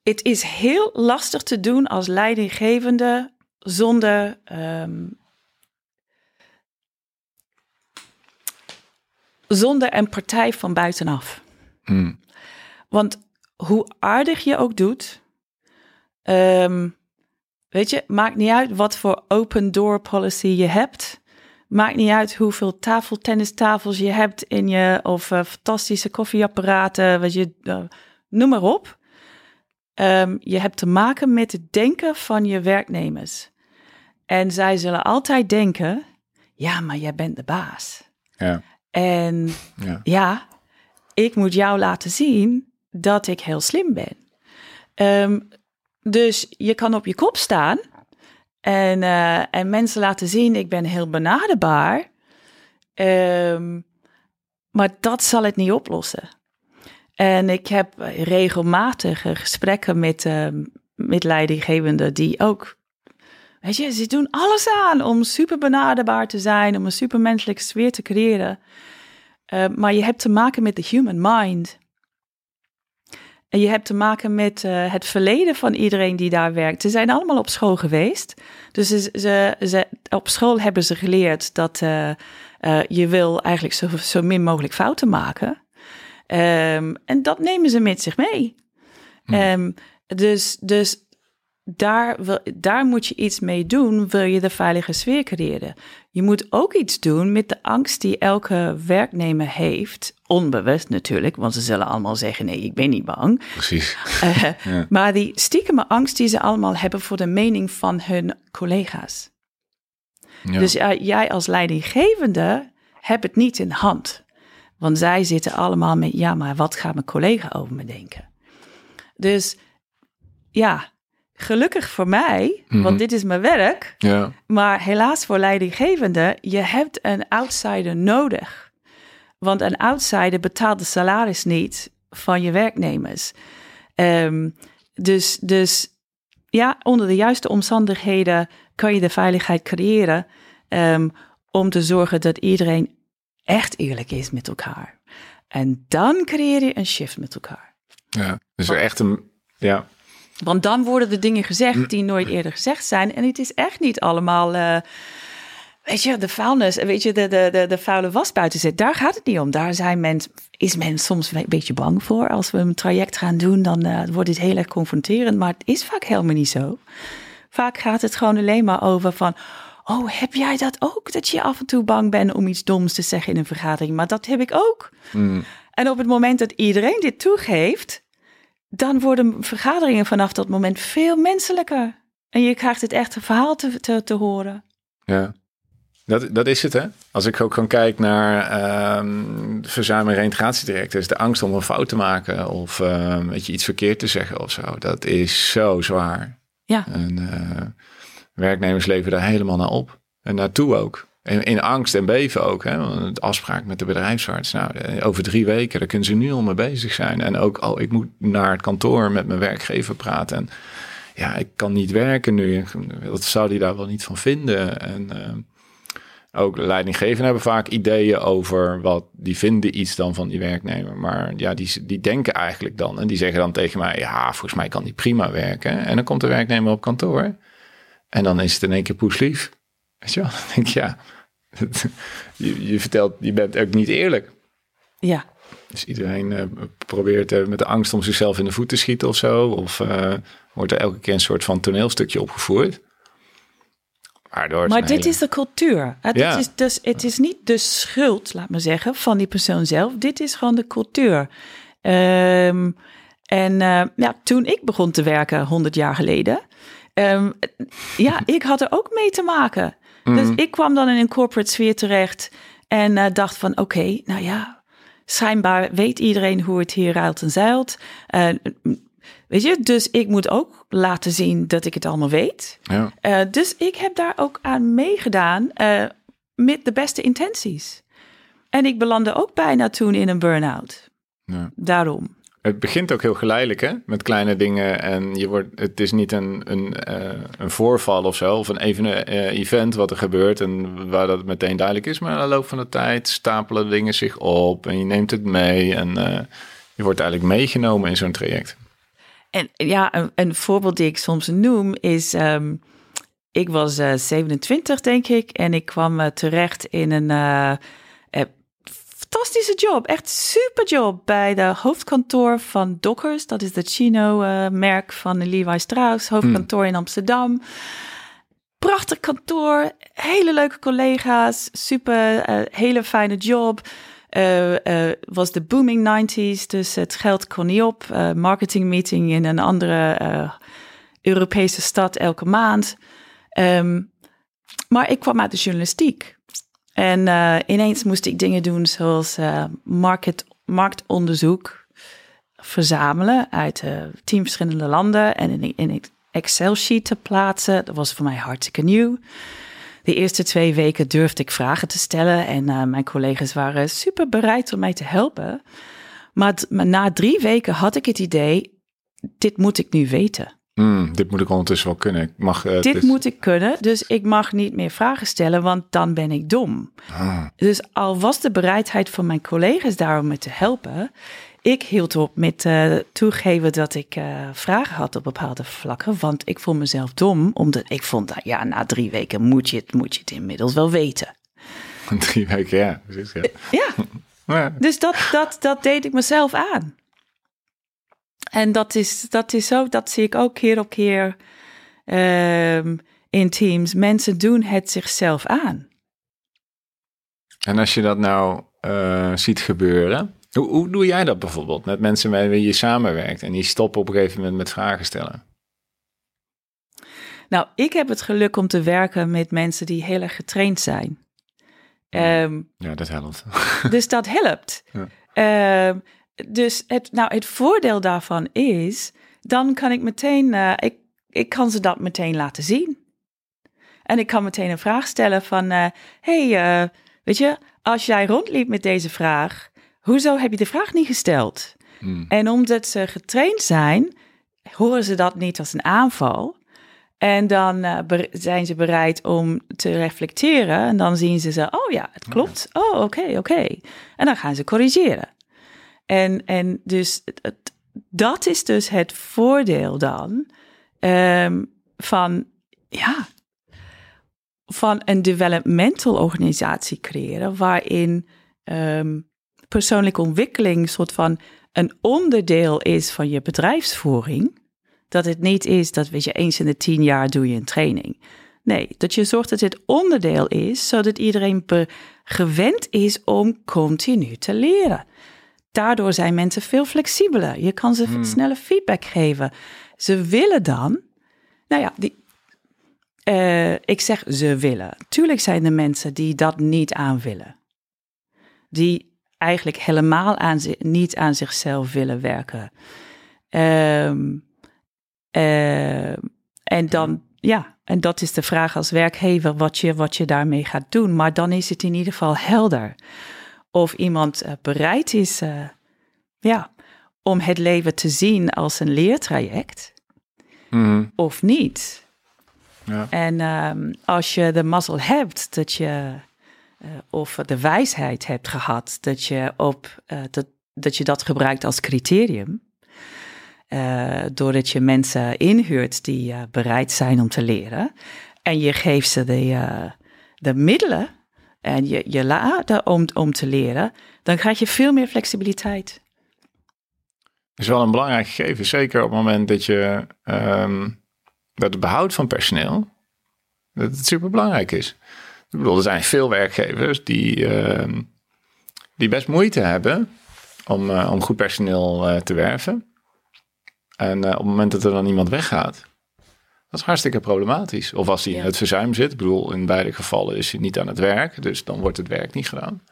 Het is heel lastig te doen als leidinggevende zonder um, zonder een partij van buitenaf. Hmm. Want hoe aardig je ook doet, um, weet je, maakt niet uit wat voor open door policy je hebt. Maakt niet uit hoeveel tafeltennistafels je hebt in je, of uh, fantastische koffieapparaten, wat je, uh, noem maar op. Um, je hebt te maken met het denken van je werknemers. En zij zullen altijd denken: ja, maar jij bent de baas. Ja. En ja. ja, ik moet jou laten zien dat ik heel slim ben. Um, dus je kan op je kop staan en, uh, en mensen laten zien, ik ben heel benaderbaar. Um, maar dat zal het niet oplossen. En ik heb regelmatig gesprekken met, uh, met leidinggevenden die ook, weet je, ze doen alles aan om super benaderbaar te zijn, om een supermenselijke sfeer te creëren. Uh, maar je hebt te maken met de human mind. En je hebt te maken met uh, het verleden van iedereen die daar werkt. Ze zijn allemaal op school geweest. Dus ze, ze, ze op school hebben ze geleerd dat uh, uh, je wil eigenlijk zo, zo min mogelijk fouten maken. Um, en dat nemen ze met zich mee. Hmm. Um, dus, dus daar, wil, daar moet je iets mee doen, wil je de veilige sfeer creëren. Je moet ook iets doen met de angst die elke werknemer heeft. Onbewust natuurlijk, want ze zullen allemaal zeggen: nee, ik ben niet bang. Precies. Uh, *laughs* ja. Maar die stiekeme angst die ze allemaal hebben voor de mening van hun collega's. Ja. Dus uh, jij als leidinggevende hebt het niet in hand. Want zij zitten allemaal met: ja, maar wat gaat mijn collega over me denken? Dus ja, gelukkig voor mij, want mhm. dit is mijn werk. Ja. Maar helaas voor leidinggevende, je hebt een outsider nodig. Want een outsider betaalt de salaris niet van je werknemers. Um, dus, dus ja, onder de juiste omstandigheden kan je de veiligheid creëren um, om te zorgen dat iedereen echt eerlijk is met elkaar. En dan creëer je een shift met elkaar. Ja, dus er echt een, ja, want dan worden de dingen gezegd die nooit eerder gezegd zijn. En het is echt niet allemaal. Uh, weet je, de vuilnis, weet je, de, de, de, de vuile was buiten zit. Daar gaat het niet om. Daar zijn men, is men soms een beetje bang voor. Als we een traject gaan doen, dan uh, wordt het heel erg confronterend. Maar het is vaak helemaal niet zo. Vaak gaat het gewoon alleen maar over van. Oh, heb jij dat ook? Dat je af en toe bang bent om iets doms te zeggen in een vergadering. Maar dat heb ik ook. Mm. En op het moment dat iedereen dit toegeeft, dan worden vergaderingen vanaf dat moment veel menselijker. En je krijgt het echte verhaal te, te, te horen. Ja. Dat, dat is het, hè? Als ik ook gewoon kijk naar ehm verzuim- en de angst om een fout te maken of ehm, weet je, iets verkeerd te zeggen of zo. Dat is zo zwaar. Ja. En eh, werknemers leven daar helemaal naar op. En naartoe ook. In, in angst en beven ook. Hè? Want afspraak met de bedrijfsarts. Nou, eh, over drie weken, daar kunnen ze nu al mee bezig zijn. En ook, oh, ik moet naar het kantoor met mijn werkgever praten. En ja, ik kan niet werken nu. Wat zou die daar wel niet van vinden? En eh, ook leidinggevenden hebben vaak ideeën over wat die vinden iets dan van die werknemer. Maar ja, die, die denken eigenlijk dan. En die zeggen dan tegen mij, ja, volgens mij kan die prima werken. En dan komt de werknemer op kantoor. En dan is het in één keer poeslief. Weet je wel? Dan denk ik, ja, *laughs* je, je vertelt, je bent ook niet eerlijk. Ja. Dus iedereen eh, probeert met de angst om zichzelf in de voet te schieten of zo. Of eh, wordt er elke keer een soort van toneelstukje opgevoerd. Waardoor Maar dit hele- is de cultuur. Het, Ja. is dus, het is niet de schuld, laat maar zeggen, van die persoon zelf. Dit is gewoon de cultuur. Ehm, en eh, ja, toen ik begon te werken, 100 jaar geleden, ehm, ja, ik had er ook mee te maken. Dus ik kwam dan in een corporate sfeer terecht en eh, dacht van, oké, nou ja, schijnbaar weet iedereen hoe het hier ruilt en zeilt. Eh, weet je, dus ik moet ook laten zien dat ik het allemaal weet. Ja. Eh, dus ik heb daar ook aan meegedaan met de beste intenties. En ik belandde ook bijna toen in een burn-out. Ja. Daarom. Het begint ook heel geleidelijk, hè? Met kleine dingen. En je wordt, het is niet een, een, eh, een voorval of zo. Of een even eh, event wat er gebeurt. En waar dat meteen duidelijk is. Maar in de loop van de tijd stapelen dingen zich op. En je neemt het mee. En eh, je wordt eigenlijk meegenomen in zo'n traject. En ja, een, een voorbeeld die ik soms noem is... ehm, ik was eh, 27, denk ik. En ik kwam terecht in een fantastische job. Echt super job bij de hoofdkantoor van Dockers. Dat is de Chino-merk van Levi Strauss. Hoofdkantoor in Amsterdam. Prachtig kantoor. Hele leuke collega's. Super, eh, hele fijne job. Eh, was de booming 90s, dus het geld kon niet op. Eh, marketing meeting in een andere Europese stad elke maand. Ehm, maar ik kwam uit de journalistiek. En eh, ineens moest ik dingen doen zoals eh, market, marktonderzoek verzamelen uit eh, tien verschillende landen en in, in een Excel-sheet te plaatsen. Dat was voor mij hartstikke nieuw. De eerste twee weken durfde ik vragen te stellen en mijn collega's waren super bereid om mij te helpen. Maar, maar na drie weken had ik het idee, dit moet ik nu weten. Hmm, dit moet ik ondertussen wel kunnen. Ik mag, eh, Dit moet ik kunnen, dus ik mag niet meer vragen stellen, want dan ben ik dom. Ah, Dus al was de bereidheid van mijn collega's daar om me te helpen, ik hield op met eh, toegeven dat ik eh, vragen had op bepaalde vlakken, want ik vond mezelf dom, omdat ik vond dat ja, na drie weken moet je het, moet je het inmiddels wel weten. *laughs* drie weken, ja. precies, ja. Ja, *laughs* Ja, dus dat, dat, dat deed ik mezelf aan. En dat is, dat is zo, dat zie ik ook keer op keer ehm, in teams. Mensen doen het zichzelf aan. En als je dat nou eh, ziet gebeuren, hoe, hoe doe jij dat bijvoorbeeld met mensen met wie je samenwerkt en die stoppen op een gegeven moment met vragen stellen? Nou, ik heb het geluk om te werken met mensen die heel erg getraind zijn. Ehm, Ja, dat helpt. dus dat helpt. Ja. Ehm, dus het, nou, het voordeel daarvan is, dan kan ik meteen, eh, ik, ik kan ze dat meteen laten zien. En ik kan meteen een vraag stellen van, eh, hey, eh, weet je, als jij rondliep met deze vraag, hoezo heb je de vraag niet gesteld? Hmm. En omdat ze getraind zijn, horen ze dat niet als een aanval. En dan zijn ze bereid om te reflecteren. En dan zien ze ze, oh ja, het klopt. Oh, oké, oké. En dan gaan ze corrigeren. En, en dus dat is dus het voordeel dan ehm, van, ja, van een developmental organisatie creëren waarin ehm, persoonlijke ontwikkeling een soort van een onderdeel is van je bedrijfsvoering. Dat het niet is dat, weet je, eens in de tien jaar doe je een training. Nee, dat je zorgt dat het onderdeel is, zodat iedereen gewend is om continu te leren. Daardoor zijn mensen veel flexibeler. Je kan ze sneller feedback geven. Ze willen dan, nou ja, die, uh, ik zeg ze willen. Tuurlijk zijn er mensen die dat niet aan willen. Die eigenlijk helemaal aan niet aan zichzelf willen werken. Um, uh, en dan, ja, en dat is de vraag als werkgever wat je, wat je daarmee gaat doen. Maar dan is het in ieder geval helder of iemand uh, bereid is uh, ja, om het leven te zien als een leertraject mm. of niet. Ja. En um, als je de mazzel hebt dat je, uh, of de wijsheid hebt gehad dat je, op, dat, dat je dat gebruikt als criterium, uh, doordat je mensen inhuurt die bereid zijn om te leren. En je geeft ze de, de middelen en je, je laat om, om te leren, dan krijg je veel meer flexibiliteit. is wel een belangrijk gegeven, zeker op het moment dat je um, dat het behoud van personeel, dat het super belangrijk is. Ik bedoel, er zijn veel werkgevers die, uh, die best moeite hebben om, uh, om goed personeel uh, te werven. En uh, op het moment dat er dan iemand weggaat, dat is hartstikke problematisch. Of als hij ja. in het verzuim zit. Ik bedoel, in beide gevallen is hij niet aan het werk. Dus dan wordt het werk niet gedaan.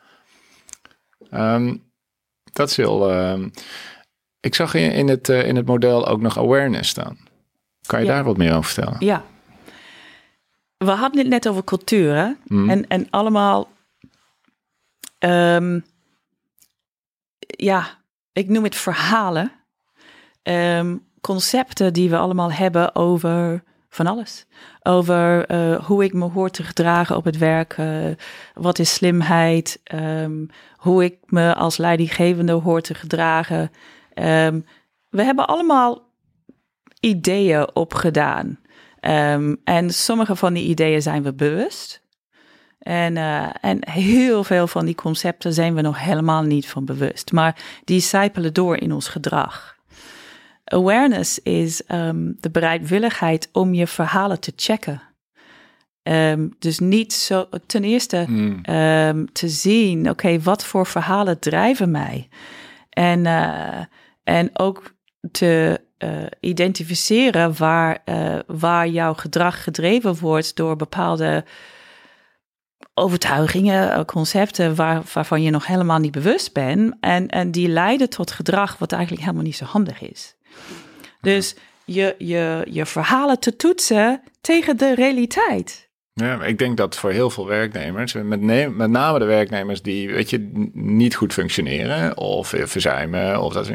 Um, dat is heel... Uh, ik zag in, in, het, uh, in het model ook nog awareness staan. Kan je ja. daar wat meer over vertellen? Ja. We hadden het net over cultuur. Hè? Mm. En, en allemaal... Um, ja, ik noem het verhalen um, concepten die we allemaal hebben over van alles. Over uh, hoe ik me hoor te gedragen op het werk. Uh, wat is slimheid? Um, hoe ik me als leidinggevende hoor te gedragen. Um, we hebben allemaal ideeën opgedaan. Um, en sommige van die ideeën zijn we bewust. En, uh, en heel veel van die concepten zijn we nog helemaal niet van bewust. Maar die sijpelen door in ons gedrag. Awareness is um, de bereidwilligheid om je verhalen te checken. Um, dus niet zo, ten eerste mm. um, te zien, oké, okay, wat voor verhalen drijven mij? En, uh, en ook te uh, identificeren waar, uh, waar jouw gedrag gedreven wordt door bepaalde overtuigingen, concepten waar, waarvan je nog helemaal niet bewust bent. En, en die leiden tot gedrag wat eigenlijk helemaal niet zo handig is. Dus je, je, je verhalen te toetsen tegen de realiteit. Ja, ik denk dat voor heel veel werknemers, met, met name de werknemers die, weet je, niet goed functioneren of verzuimen, of dat,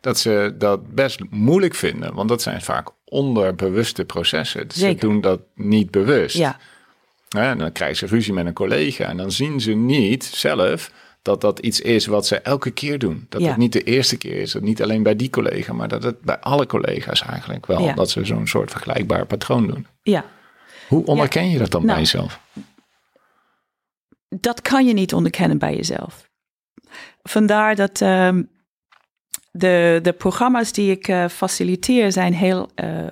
dat ze dat best moeilijk vinden. Want dat zijn vaak onderbewuste processen. Dus Zeker. ze doen dat niet bewust. Ja. Ja, en dan krijgen ze ruzie met een collega en dan zien ze niet zelf dat dat iets is wat ze elke keer doen. Dat Ja. het niet de eerste keer is, dat niet alleen bij die collega, maar dat het bij alle collega's eigenlijk wel, Ja. dat ze zo'n soort vergelijkbaar patroon doen. Ja, Hoe onderken je dat dan bij Nou, jezelf? dat kan je niet onderkennen bij jezelf. Vandaar dat ehm, de, de programma's die ik eh, faciliteer zijn heel eh,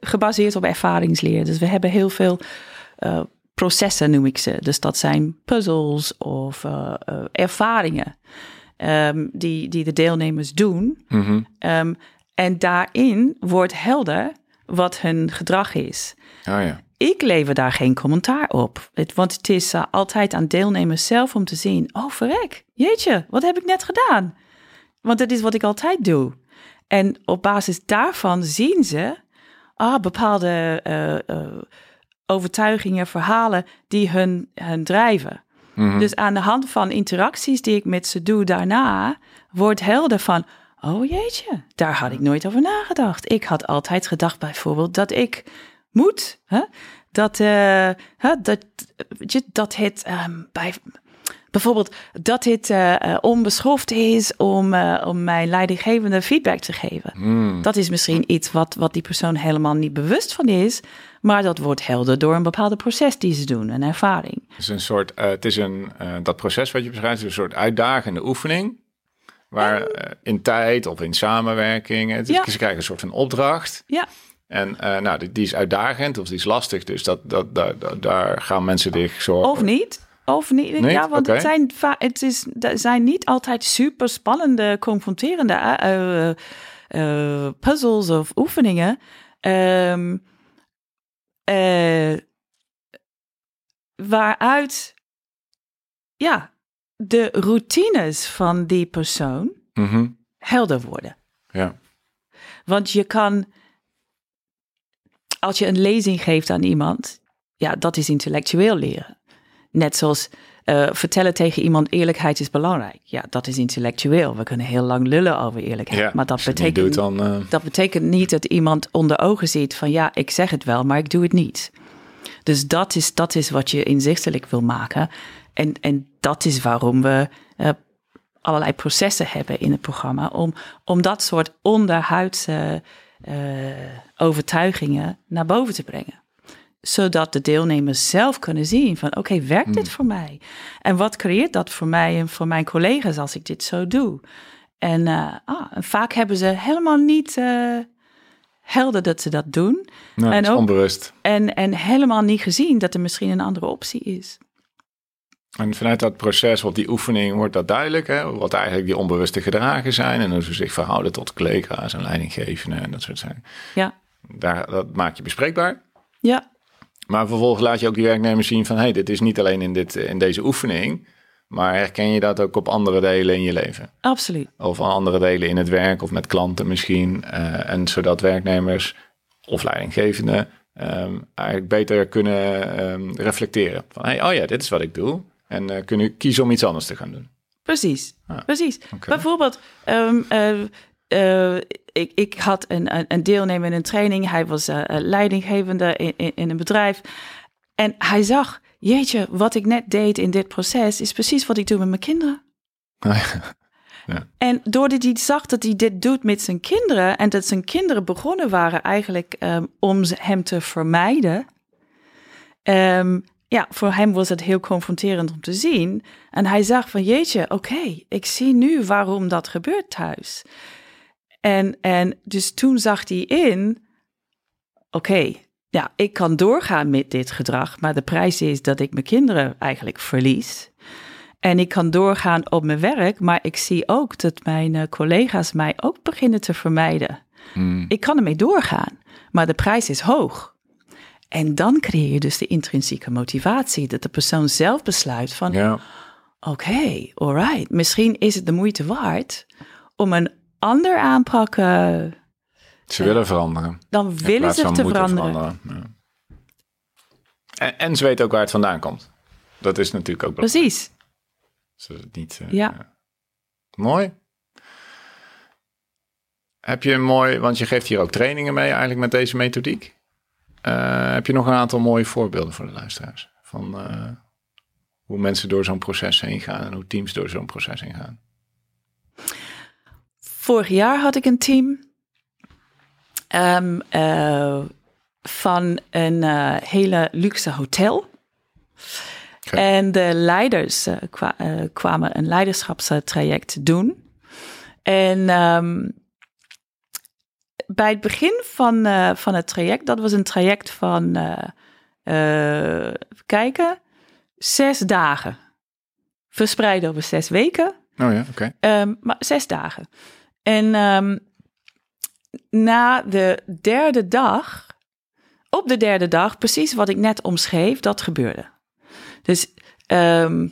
gebaseerd op ervaringsleer. Dus we hebben heel veel eh, processen, noem ik ze. Dus dat zijn puzzels of eh, eh, ervaringen ehm, die, die de deelnemers doen. Mhm. Ehm, en daarin wordt helder wat hun gedrag is. Oh ja. Ik lever daar geen commentaar op. Het, want het is uh, altijd aan deelnemers zelf om te zien: oh, verrek, jeetje, wat heb ik net gedaan? Want dat is wat ik altijd doe. En op basis daarvan zien ze ah, bepaalde overtuigingen, verhalen die hun, hun drijven. Mhm. Dus aan de hand van interacties die ik met ze doe daarna, wordt helder van: oh jeetje, daar had ik nooit over nagedacht. Ik had altijd gedacht bijvoorbeeld dat ik moet, hè? Dat, uh, hè, dat, dat het um, bij, bijvoorbeeld dat het uh, onbeschoft is om, uh, om mijn leidinggevende feedback te geven. Mm. Dat is misschien iets wat, wat die persoon helemaal niet bewust van is, maar dat wordt helder door een bepaalde proces die ze doen, een ervaring. Het is een soort, uh, het is een, dat proces wat je beschrijft, is een soort uitdagende oefening. Waar in tijd of in samenwerking, het, Ja. ze krijgen een soort van opdracht. Ja. En eh, nou, die, die is uitdagend of die is lastig. Dus dat, dat, daar, daar- daar gaan mensen zich zorgen. Of niet. Of niet. Niet? Ja, want het, zijn, het is, zijn niet altijd super spannende, confronterende eh, eh, eh, puzzels of oefeningen. Ehm, eh, waaruit ja, de routines van die persoon Mhm. helder worden. Ja. Want je kan, als je een lezing geeft aan iemand, ja, dat is intellectueel leren. Net zoals eh, vertellen tegen iemand eerlijkheid is belangrijk. Ja, dat is intellectueel. We kunnen heel lang lullen over eerlijkheid. ja. maar dat betekent, dan... eh, dat betekent niet dat iemand onder ogen ziet van ja, ik zeg het wel, maar ik doe het niet. Dus dat is, dat is wat je inzichtelijk wil maken. En, en dat is waarom we eh, allerlei processen hebben in het programma. Om, om dat soort onderhuidse overtuigingen naar boven te brengen. Zodat de deelnemers zelf kunnen zien van oké, werkt dit voor mij? En wat creëert dat voor mij en voor mijn collega's als ik dit zo doe? En, eh, ah, en vaak hebben ze helemaal niet eh, helder dat ze dat doen. en ook- onbewust. En, en helemaal niet gezien dat er misschien een andere optie is. En vanuit dat proces, of die oefening, wordt dat duidelijk. Hè? Wat eigenlijk die onbewuste gedragen zijn. En hoe ze zich verhouden tot collega's en leidinggevenden en dat soort zaken. Ja, Daar, dat maak je bespreekbaar. ja, Maar vervolgens laat je ook die werknemers zien van... hé, hey, dit is niet alleen in, dit, in deze oefening... maar herken je dat ook op andere delen in je leven? absoluut. Of andere delen in het werk of met klanten misschien. eh, en zodat werknemers of leidinggevenden... ehm, eigenlijk beter kunnen ehm, reflecteren. Van, hey, oh ja, dit is wat ik doe. En eh, kunnen kiezen om iets anders te gaan doen. Precies, Ah, precies. Bijvoorbeeld, ehm, eh, eh, ik, ik had een, een, deelnemer in een training. Hij was eh, eh, leidinggevende in, in, in een bedrijf. En hij zag, jeetje, wat ik net deed in dit proces... is precies wat ik doe met mijn kinderen. *laughs* En doordat hij zag dat hij dit doet met zijn kinderen en dat zijn kinderen begonnen waren eigenlijk ehm, om hem te vermijden. ehm, ja, voor hem was het heel confronterend om te zien. En hij zag van jeetje, oké, ik zie nu waarom dat gebeurt thuis. En, en dus toen zag hij in, oké, ja, ik kan doorgaan met dit gedrag, maar de prijs is dat ik mijn kinderen eigenlijk verlies. En ik kan doorgaan op mijn werk, maar ik zie ook dat mijn eh, collega's mij ook beginnen te vermijden. Hmm. Ik kan ermee doorgaan, maar de prijs is hoog. En dan creëer je dus de intrinsieke motivatie, dat de persoon zelf besluit van, Ja, oké, alright, misschien is het de moeite waard om een ander aanpakken. ze willen veranderen. Dan willen ze te veranderen. Ja. En, en ze weten ook waar het vandaan komt. Dat is natuurlijk ook belangrijk. Precies. Zodat het niet, eh, Ja. ja. Mooi. Heb je een mooi, want je geeft hier ook trainingen mee eigenlijk met deze methodiek. Eh, heb je nog een aantal mooie voorbeelden voor de luisteraars? Van eh, hoe mensen door zo'n proces heen gaan en hoe teams door zo'n proces heen gaan. Vorig jaar had ik een team ehm, eh, van een eh, hele luxe hotel. En de leiders eh, kwa- kwamen een leiderschapstraject doen. En ehm, bij het begin van, van het traject, dat was een traject van, even kijken, zes dagen. Verspreid over zes weken. Oh ja, oké. Ehm, maar zes dagen. En ehm, na de derde dag, op de derde dag, precies wat ik net omschreef, dat gebeurde. Dus ehm,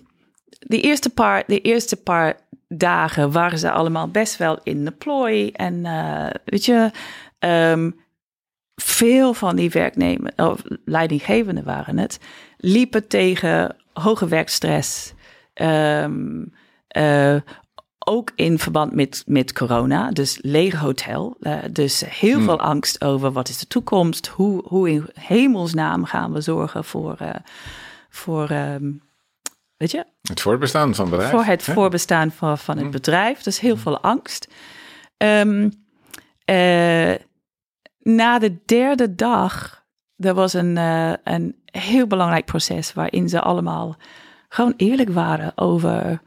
de, eerste paar, de eerste paar dagen waren ze allemaal best wel in de plooi. En eh, weet je, ehm, veel van die werknemers, of leidinggevenden waren het, liepen tegen hoge werkstress. Eh, ook in verband met, met corona, dus leeg hotel. eh, dus heel veel angst over wat is de toekomst. Hoe, hoe in hemelsnaam gaan we zorgen voor, eh, voor ehm, weet je, Het voortbestaan van het bedrijf. voor het hè? voorbestaan van, van het bedrijf. Dus heel veel angst. Ehm, eh, na de derde dag, er was een, een heel belangrijk proces waarin ze allemaal gewoon eerlijk waren over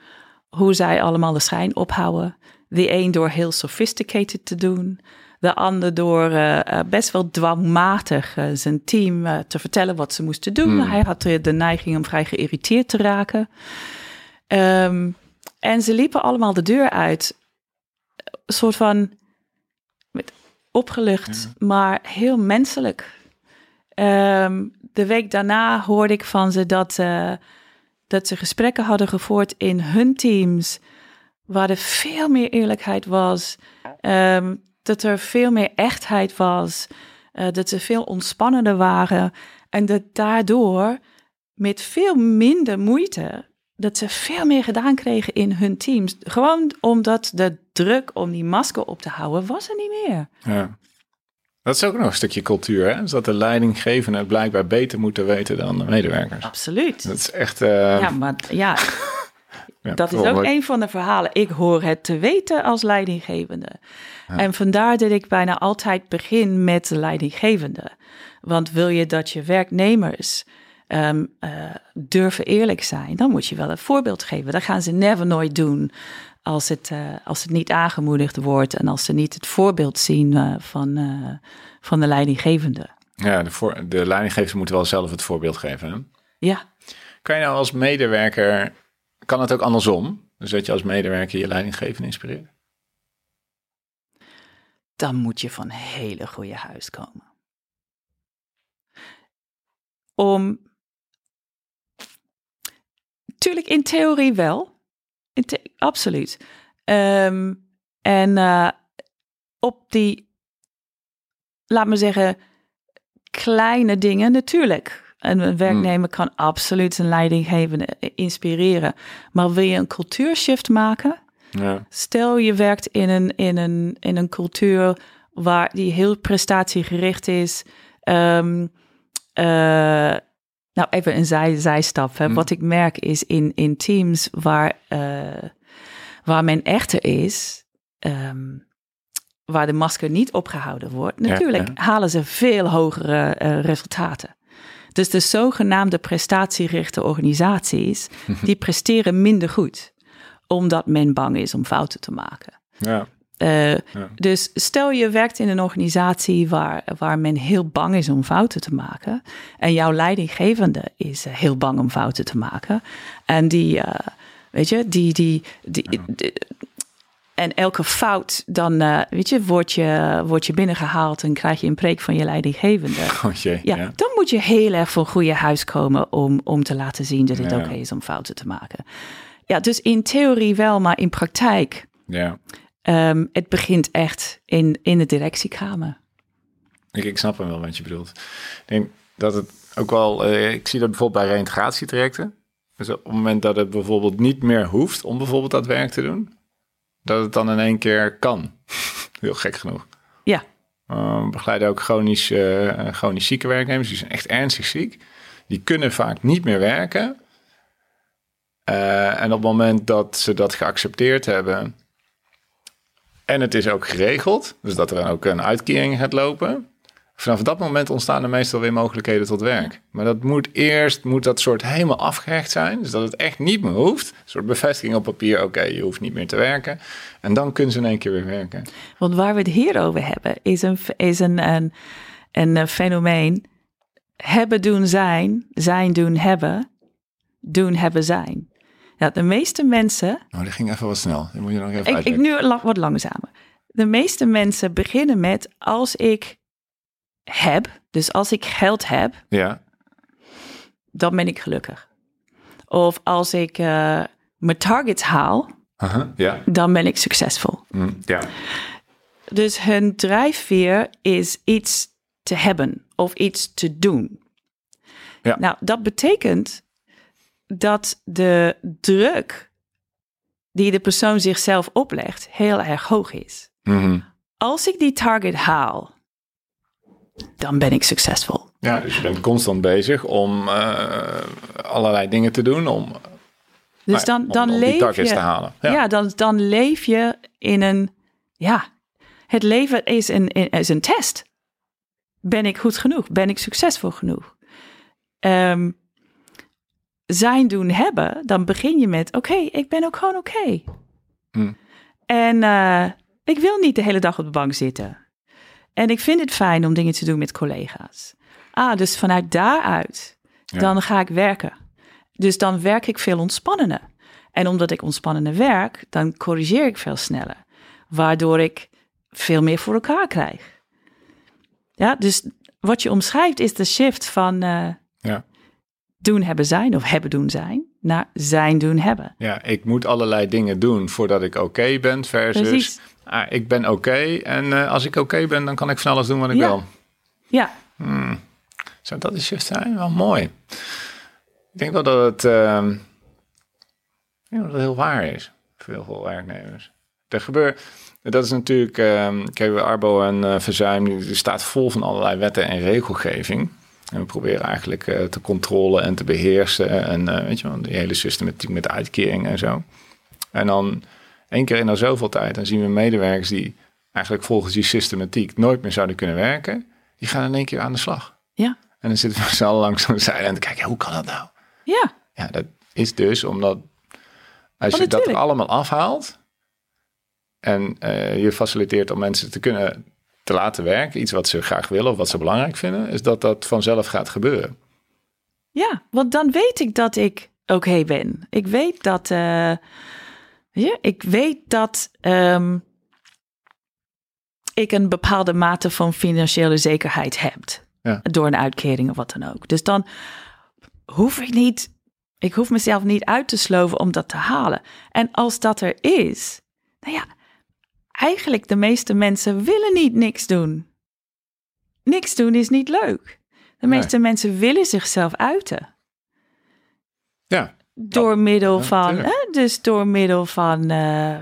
hoe zij allemaal de schijn ophouden. De een door heel sophisticated te doen, De ander door eh, eh, best wel dwangmatig eh, zijn team te vertellen wat ze moesten doen. Hmm. Hij had de, neiging om vrij geïrriteerd te raken. Ehm, en ze liepen allemaal de deur uit. Een soort van met opgelucht, maar heel menselijk. Ehm, de week daarna hoorde ik van ze dat, dat ze gesprekken hadden gevoerd in hun teams. Waar er veel meer eerlijkheid was. ehm, dat er veel meer echtheid was. eh, dat ze veel ontspannender waren. En dat daardoor met veel minder moeite. dat ze veel meer gedaan kregen in hun teams. Gewoon omdat de druk om die masker op te houden was er niet meer. Ja. Dat is ook nog een stukje cultuur, hè? Dus dat de leidinggevenden het blijkbaar beter moeten weten dan de medewerkers. Absoluut. Dat is echt... eh, Ja, maar *laughs* ja, ja, dat is ook een van de verhalen. Ik hoor het te weten als leidinggevende. En vandaar dat ik bijna altijd begin met de leidinggevende. Want wil je dat je werknemers ehm, eh, durven eerlijk zijn, dan moet je wel een voorbeeld geven. Dat gaan ze never nooit doen als het, eh, als het niet aangemoedigd wordt en als ze niet het voorbeeld zien eh, van, eh, van de leidinggevende. Ja, de, voor, de leidinggevers moeten wel zelf het voorbeeld geven. Hè? Ja, Kan je nou als medewerker... Kan het ook andersom? Dus dat je als medewerker je leidinggevende inspireert? dan moet je van hele goede huis komen. Om. Tuurlijk, in theorie wel. Absoluut. Ehm, en eh, op die, laat me zeggen, kleine dingen natuurlijk. En een werknemer kan absoluut zijn leidinggevende inspireren. Maar wil je een cultuurshift maken? Ja. Stel je werkt in een, in een, in een cultuur waar die heel prestatiegericht is. Eh, nou, even een zij, zijstap. Hè. Hm. Wat ik merk is in, in teams waar, eh, waar men echter is, ehm, waar de masker niet opgehouden wordt, natuurlijk ja. halen ze veel hogere eh, resultaten. Dus de zogenaamde prestatiegerichte organisaties, *laughs* die presteren minder goed omdat men bang is om fouten te maken. Ja. Eh, Ja. Dus stel je werkt in een organisatie waar, waar men heel bang is om fouten te maken. En jouw leidinggevende is eh, heel bang om fouten te maken. En die, eh, weet je, die, die, die, die- en elke fout, dan weet je, word, je, word je binnengehaald en krijg je een preek van je leidinggevende. *laughs* Oh jee, Ja, ja. dan moet je heel erg voor goede huis komen om, om te laten zien dat het oké is om fouten te maken. Ja, dus in theorie wel, maar in praktijk, ja. Ehm, het begint echt in, in de directiekamer. Ik, ik snap hem wel wat je bedoelt. Ik denk dat het ook wel... eh, ik zie dat bijvoorbeeld bij reïntegratietrajecten. Dus op het moment dat het bijvoorbeeld niet meer hoeft om bijvoorbeeld dat werk te doen... dat het dan in één keer kan. *laughs* Heel gek genoeg. Ja, Uh, we begeleiden ook chronisch, eh, chronisch zieke werknemers. Die zijn echt ernstig ziek. Die kunnen vaak niet meer werken. Eh, en op het moment dat ze dat geaccepteerd hebben... en het is ook geregeld... dus dat er ook een uitkering gaat lopen... vanaf dat moment ontstaan er meestal weer mogelijkheden tot werk. Maar dat moet eerst moet dat soort helemaal afgehecht zijn... dus dat het echt niet meer hoeft. Een soort bevestiging op papier... oké, je hoeft niet meer te werken. En dan kunnen ze in één keer weer werken. want waar we het hier over hebben is een, is een, een, een eh, fenomeen. Hebben, doen, zijn. Zijn, doen, hebben. Doen, hebben, zijn. Ja, de meeste mensen Oh, dat ging even wat snel. Die moet je nog even Ik, ik nu wat langzamer. De meeste mensen beginnen met als ik heb, dus als ik geld heb, Ja, dan ben ik gelukkig. Of als ik eh, mijn targets haal, ja. dan ben ik succesvol. Mm, ja. Dus hun drijfveer is iets te hebben of iets te doen. Ja. Nou, dat betekent dat de druk die de persoon zichzelf oplegt heel erg hoog is. Mhm. Als ik die target haal, dan ben ik succesvol. ja, dus je bent constant bezig om eh, allerlei dingen te doen om, Dus nou dan, om- dan die leef targets je. te halen. Ja, Ja. dan, dan leef je in een. Ja, het leven is een, is een test. Ben ik goed genoeg? Ben ik succesvol genoeg? Ehm, zijn, doen, hebben, dan begin je met: oké, ik ben ook gewoon oké. Hmm. En eh, ik wil niet de hele dag op de bank zitten. En ik vind het fijn om dingen te doen met collega's. Ah, dus vanuit daaruit, Ja. dan ga ik werken. Dus dan werk ik veel ontspannender. En omdat ik ontspannender werk, dan corrigeer ik veel sneller. Waardoor ik veel meer voor elkaar krijg. Ja, dus wat je omschrijft is de shift van eh, Ja. Doen, hebben, zijn of hebben, doen, zijn naar zijn, doen, hebben. Ja, ik moet allerlei dingen doen voordat ik oké ben versus Precies. ah, ik ben oké en eh, als ik oké ben, dan kan ik van alles doen wat ik Ja. wil. Ja, Zou dat de shift zijn? Wel mooi. Ik denk wel dat het, ehm, ik denk dat het heel waar is voor heel veel werknemers. Er gebeurt, dat is natuurlijk, kijk, Arbo en eh, Verzuim, die staat vol van allerlei wetten en regelgeving. En we proberen eigenlijk eh, te controleren en te beheersen. En eh, weet je wel, die hele systematiek met uitkeringen en zo. En dan één keer in zoveel tijd, dan zien we medewerkers die eigenlijk volgens die systematiek nooit meer zouden kunnen werken. Die gaan in één keer aan de slag. ja, En dan zitten we allen langs zo'n zijde en kijken, hoe kan dat nou? ja, Ja, dat is dus omdat als Oh, je dat er allemaal afhaalt en eh, je faciliteert om mensen te kunnen te laten werken, iets wat ze graag willen of wat ze belangrijk vinden, is dat dat vanzelf gaat gebeuren. ja. Want dan weet ik dat ik oké ben. Ik weet dat, eh, ja, ik weet dat ehm, ik een bepaalde mate van financiële zekerheid heb. Ja. Door een uitkering of wat dan ook. Dus dan hoef ik niet, ik hoef mezelf niet uit te sloven om dat te halen. En als dat er is, nou ja, eigenlijk de meeste mensen willen niet niks doen. Niks doen is niet leuk. De Nee. meeste mensen willen zichzelf uiten. Ja, Door middel ja, van, hè, dus door middel van eh,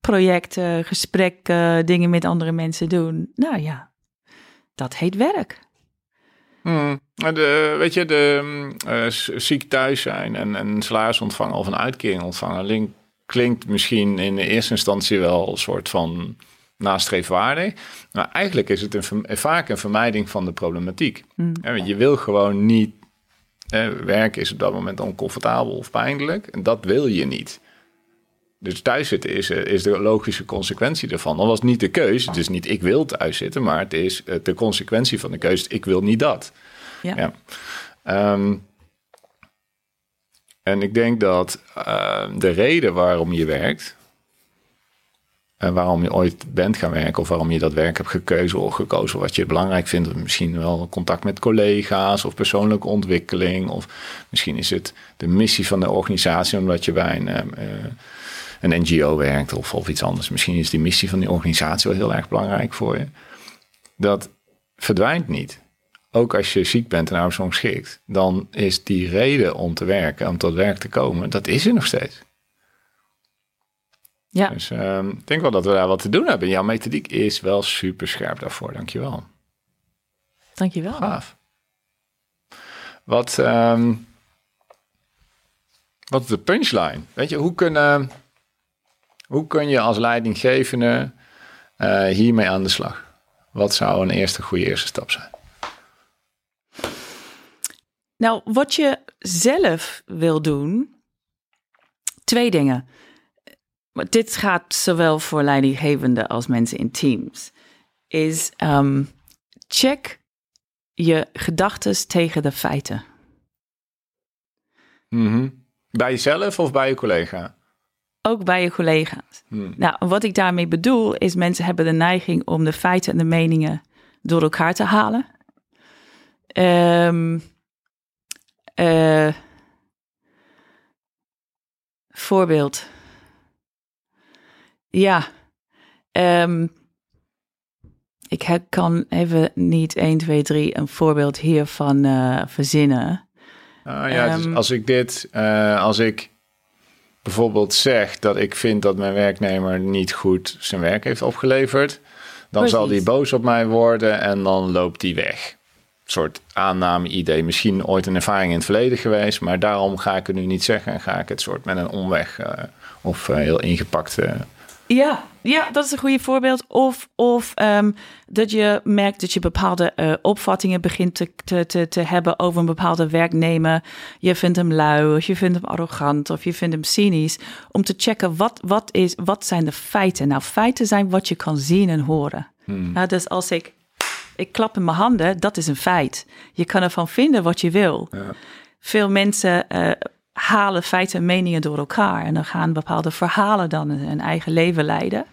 projecten, gesprekken, dingen met andere mensen doen. Nou ja, dat heet werk. Hmm. De, weet je, de z- ziek thuis zijn en, en een salaris ontvangen of een uitkering ontvangen, link- klinkt misschien in de eerste instantie wel een soort van nastreefwaardig. Maar eigenlijk is het een, vaak een vermijding van de problematiek. Want Je wil gewoon niet, eh, werken is op dat moment oncomfortabel of pijnlijk en dat wil je niet. Dus thuiszitten is, eh, is de logische consequentie ervan. Dat was niet de keuze. Het is niet ik wil thuiszitten, maar het is eh, de consequentie van de keuze. Ik wil niet dat. Ja. Ja. Ehm, en ik denk dat ehm, de reden waarom je werkt, en waarom je ooit bent gaan werken, of waarom je dat werk hebt gekozen of gekozen wat je belangrijk vindt, misschien wel contact met collega's of persoonlijke ontwikkeling, of misschien is het de missie van de organisatie omdat je bij een, ehm, eh, een NGO werkt of, of iets anders. Misschien is die missie van die organisatie wel heel erg belangrijk voor je. Dat verdwijnt niet ook als je ziek bent en arbeidsongeschikt, dan is die reden om te werken, om tot werk te komen, dat is er nog steeds. Ja, Dus ehm, ik denk wel dat we daar wat te doen hebben. Jouw methodiek is wel super scherp daarvoor, dankjewel. dankjewel. Gaaf. Wat, ehm, wat is de punchline? Weet je, hoe kun, hoe kun je als leidinggevende eh, hiermee aan de slag? Wat zou een eerste goede eerste stap zijn? Nou, wat je zelf wil doen, twee dingen. Maar dit gaat zowel voor leidinggevenden als mensen in teams. Is ehm, check je gedachten tegen de feiten. Mhm. Bij jezelf of bij je collega? Ook bij je collega's. Nou, wat ik daarmee bedoel is mensen hebben de neiging om de feiten en de meningen door elkaar te halen. Ehm eh, voorbeeld. Ja. ehm, ik kan even niet 1, 2, 3 een voorbeeld hiervan eh verzinnen. Ah, ja, dus Ehm, als ik dit, eh, als ik bijvoorbeeld zeg dat ik vind dat mijn werknemer niet goed zijn werk heeft opgeleverd, dan zal die boos op mij worden en dan loopt die weg. Soort aanname, idee, misschien ooit een ervaring in het verleden geweest, maar daarom ga ik het nu niet zeggen en ga ik het soort met een omweg eh, of eh, heel ingepakt. eh, Ja, ja, dat is een goede voorbeeld. Of, of ehm, dat je merkt dat je bepaalde opvattingen begint te, te, te, te hebben over een bepaalde werknemer. Je vindt hem lui, of je vindt hem arrogant, of je vindt hem cynisch. Om te checken wat, wat, is, wat zijn de feiten. Nou, feiten zijn wat je kan zien en horen. Nou, dus als ik, ik klap in mijn handen, dat is een feit. Je kan ervan vinden wat je wil. Ja. Veel mensen eh, halen feiten en meningen door elkaar. En dan gaan bepaalde verhalen dan een, eigen leven leiden.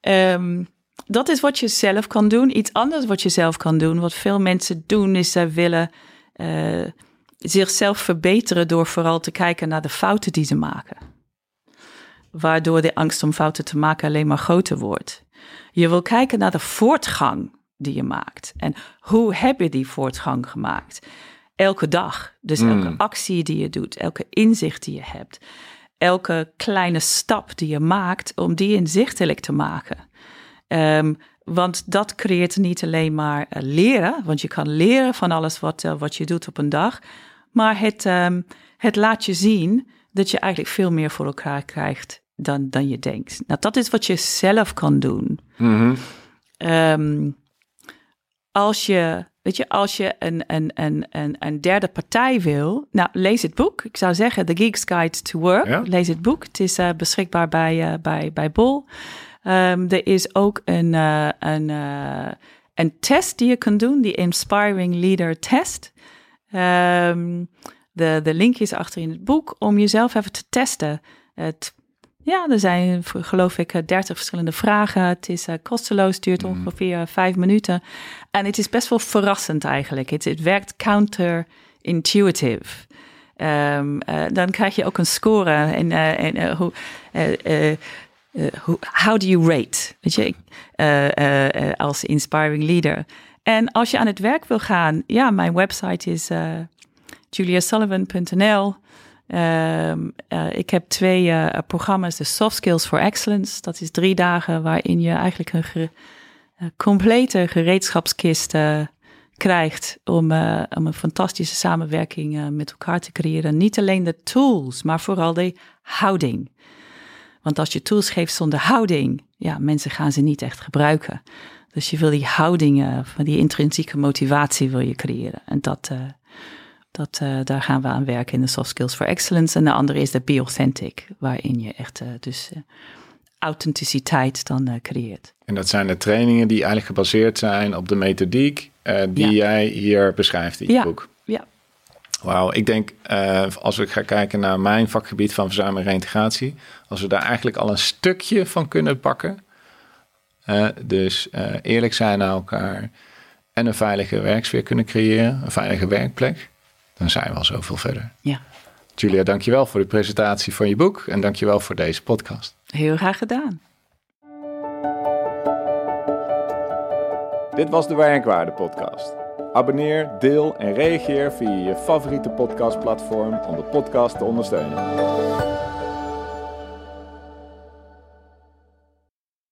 Ehm, dat is wat je zelf kan doen. Iets anders wat je zelf kan doen. Wat veel mensen doen, is ze willen eh, zichzelf verbeteren door vooral te kijken naar de fouten die ze maken. Waardoor de angst om fouten te maken alleen maar groter wordt. Je wil kijken naar de voortgang die je maakt. En hoe heb je die voortgang gemaakt? Elke dag. Dus elke actie die je doet, elke inzicht die je hebt, elke kleine stap die je maakt om die inzichtelijk te maken. Ehm, want dat creëert niet alleen maar eh, leren, want je kan leren van alles wat, eh, wat je doet op een dag, maar het, ehm, het laat je zien dat je eigenlijk veel meer voor elkaar krijgt dan, dan je denkt. Nou, dat is wat je zelf kan doen. Ehm, als je, weet je, als je een, een, een, een, een derde partij wil, nou, lees het boek. Ik zou zeggen, The Geek's Guide to Work. Ja. Lees het boek. Het is eh, beschikbaar bij, eh, bij, bij Bol. Ehm, er is ook een, eh, een, een test die je kan doen, die Inspiring Leader Test. Ehm, de, de link is achter in het boek om jezelf even te testen. Het, ja, er zijn geloof ik eh, 30 verschillende vragen. Het is eh, kosteloos, duurt ongeveer vijf minuten. En het is best wel verrassend eigenlijk. Het, het werkt counterintuitive. Ehm eh, dan krijg je ook een score. En, eh, en eh, hoe, eh, eh, eh, hoe, how do you rate? Weet je, eh, eh, eh, als inspiring leader. En als je aan het werk wil gaan, ja, mijn website is eh juliasullivan.nl. Ehm, eh, ik heb twee eh, programma's, de Soft Skills for Excellence. Dat is drie dagen waarin je eigenlijk een complete gereedschapskist eh, krijgt om, om een fantastische samenwerking met elkaar te creëren. Niet alleen de tools, maar vooral de houding. Want als je tools geeft zonder houding, ja, mensen gaan ze niet echt gebruiken. Dus je wil die houdingen, van die intrinsieke motivatie wil je creëren. En dat, dat, eh, daar gaan we aan werken in de Soft Skills for Excellence. En de andere is de Be Authentic, waarin je echt eh, dus eh, authenticiteit dan creëert. En dat zijn de trainingen die eigenlijk gebaseerd zijn op de methodiek die Ja. jij hier beschrijft in je Ja. boek. Ja, Wauw, ik denk als we gaan kijken naar mijn vakgebied van verzuim en reintegratie, als we daar eigenlijk al een stukje van kunnen pakken. dus eerlijk zijn naar elkaar en een veilige werksfeer kunnen creëren, een veilige werkplek, dan zijn we al zoveel verder. ja. Julia, dankjewel voor de presentatie van je boek en dankjewel voor deze podcast. heel graag gedaan. Dit was de Werkwaarde Podcast. Abonneer, deel en reageer via je favoriete podcastplatform om de podcast te ondersteunen.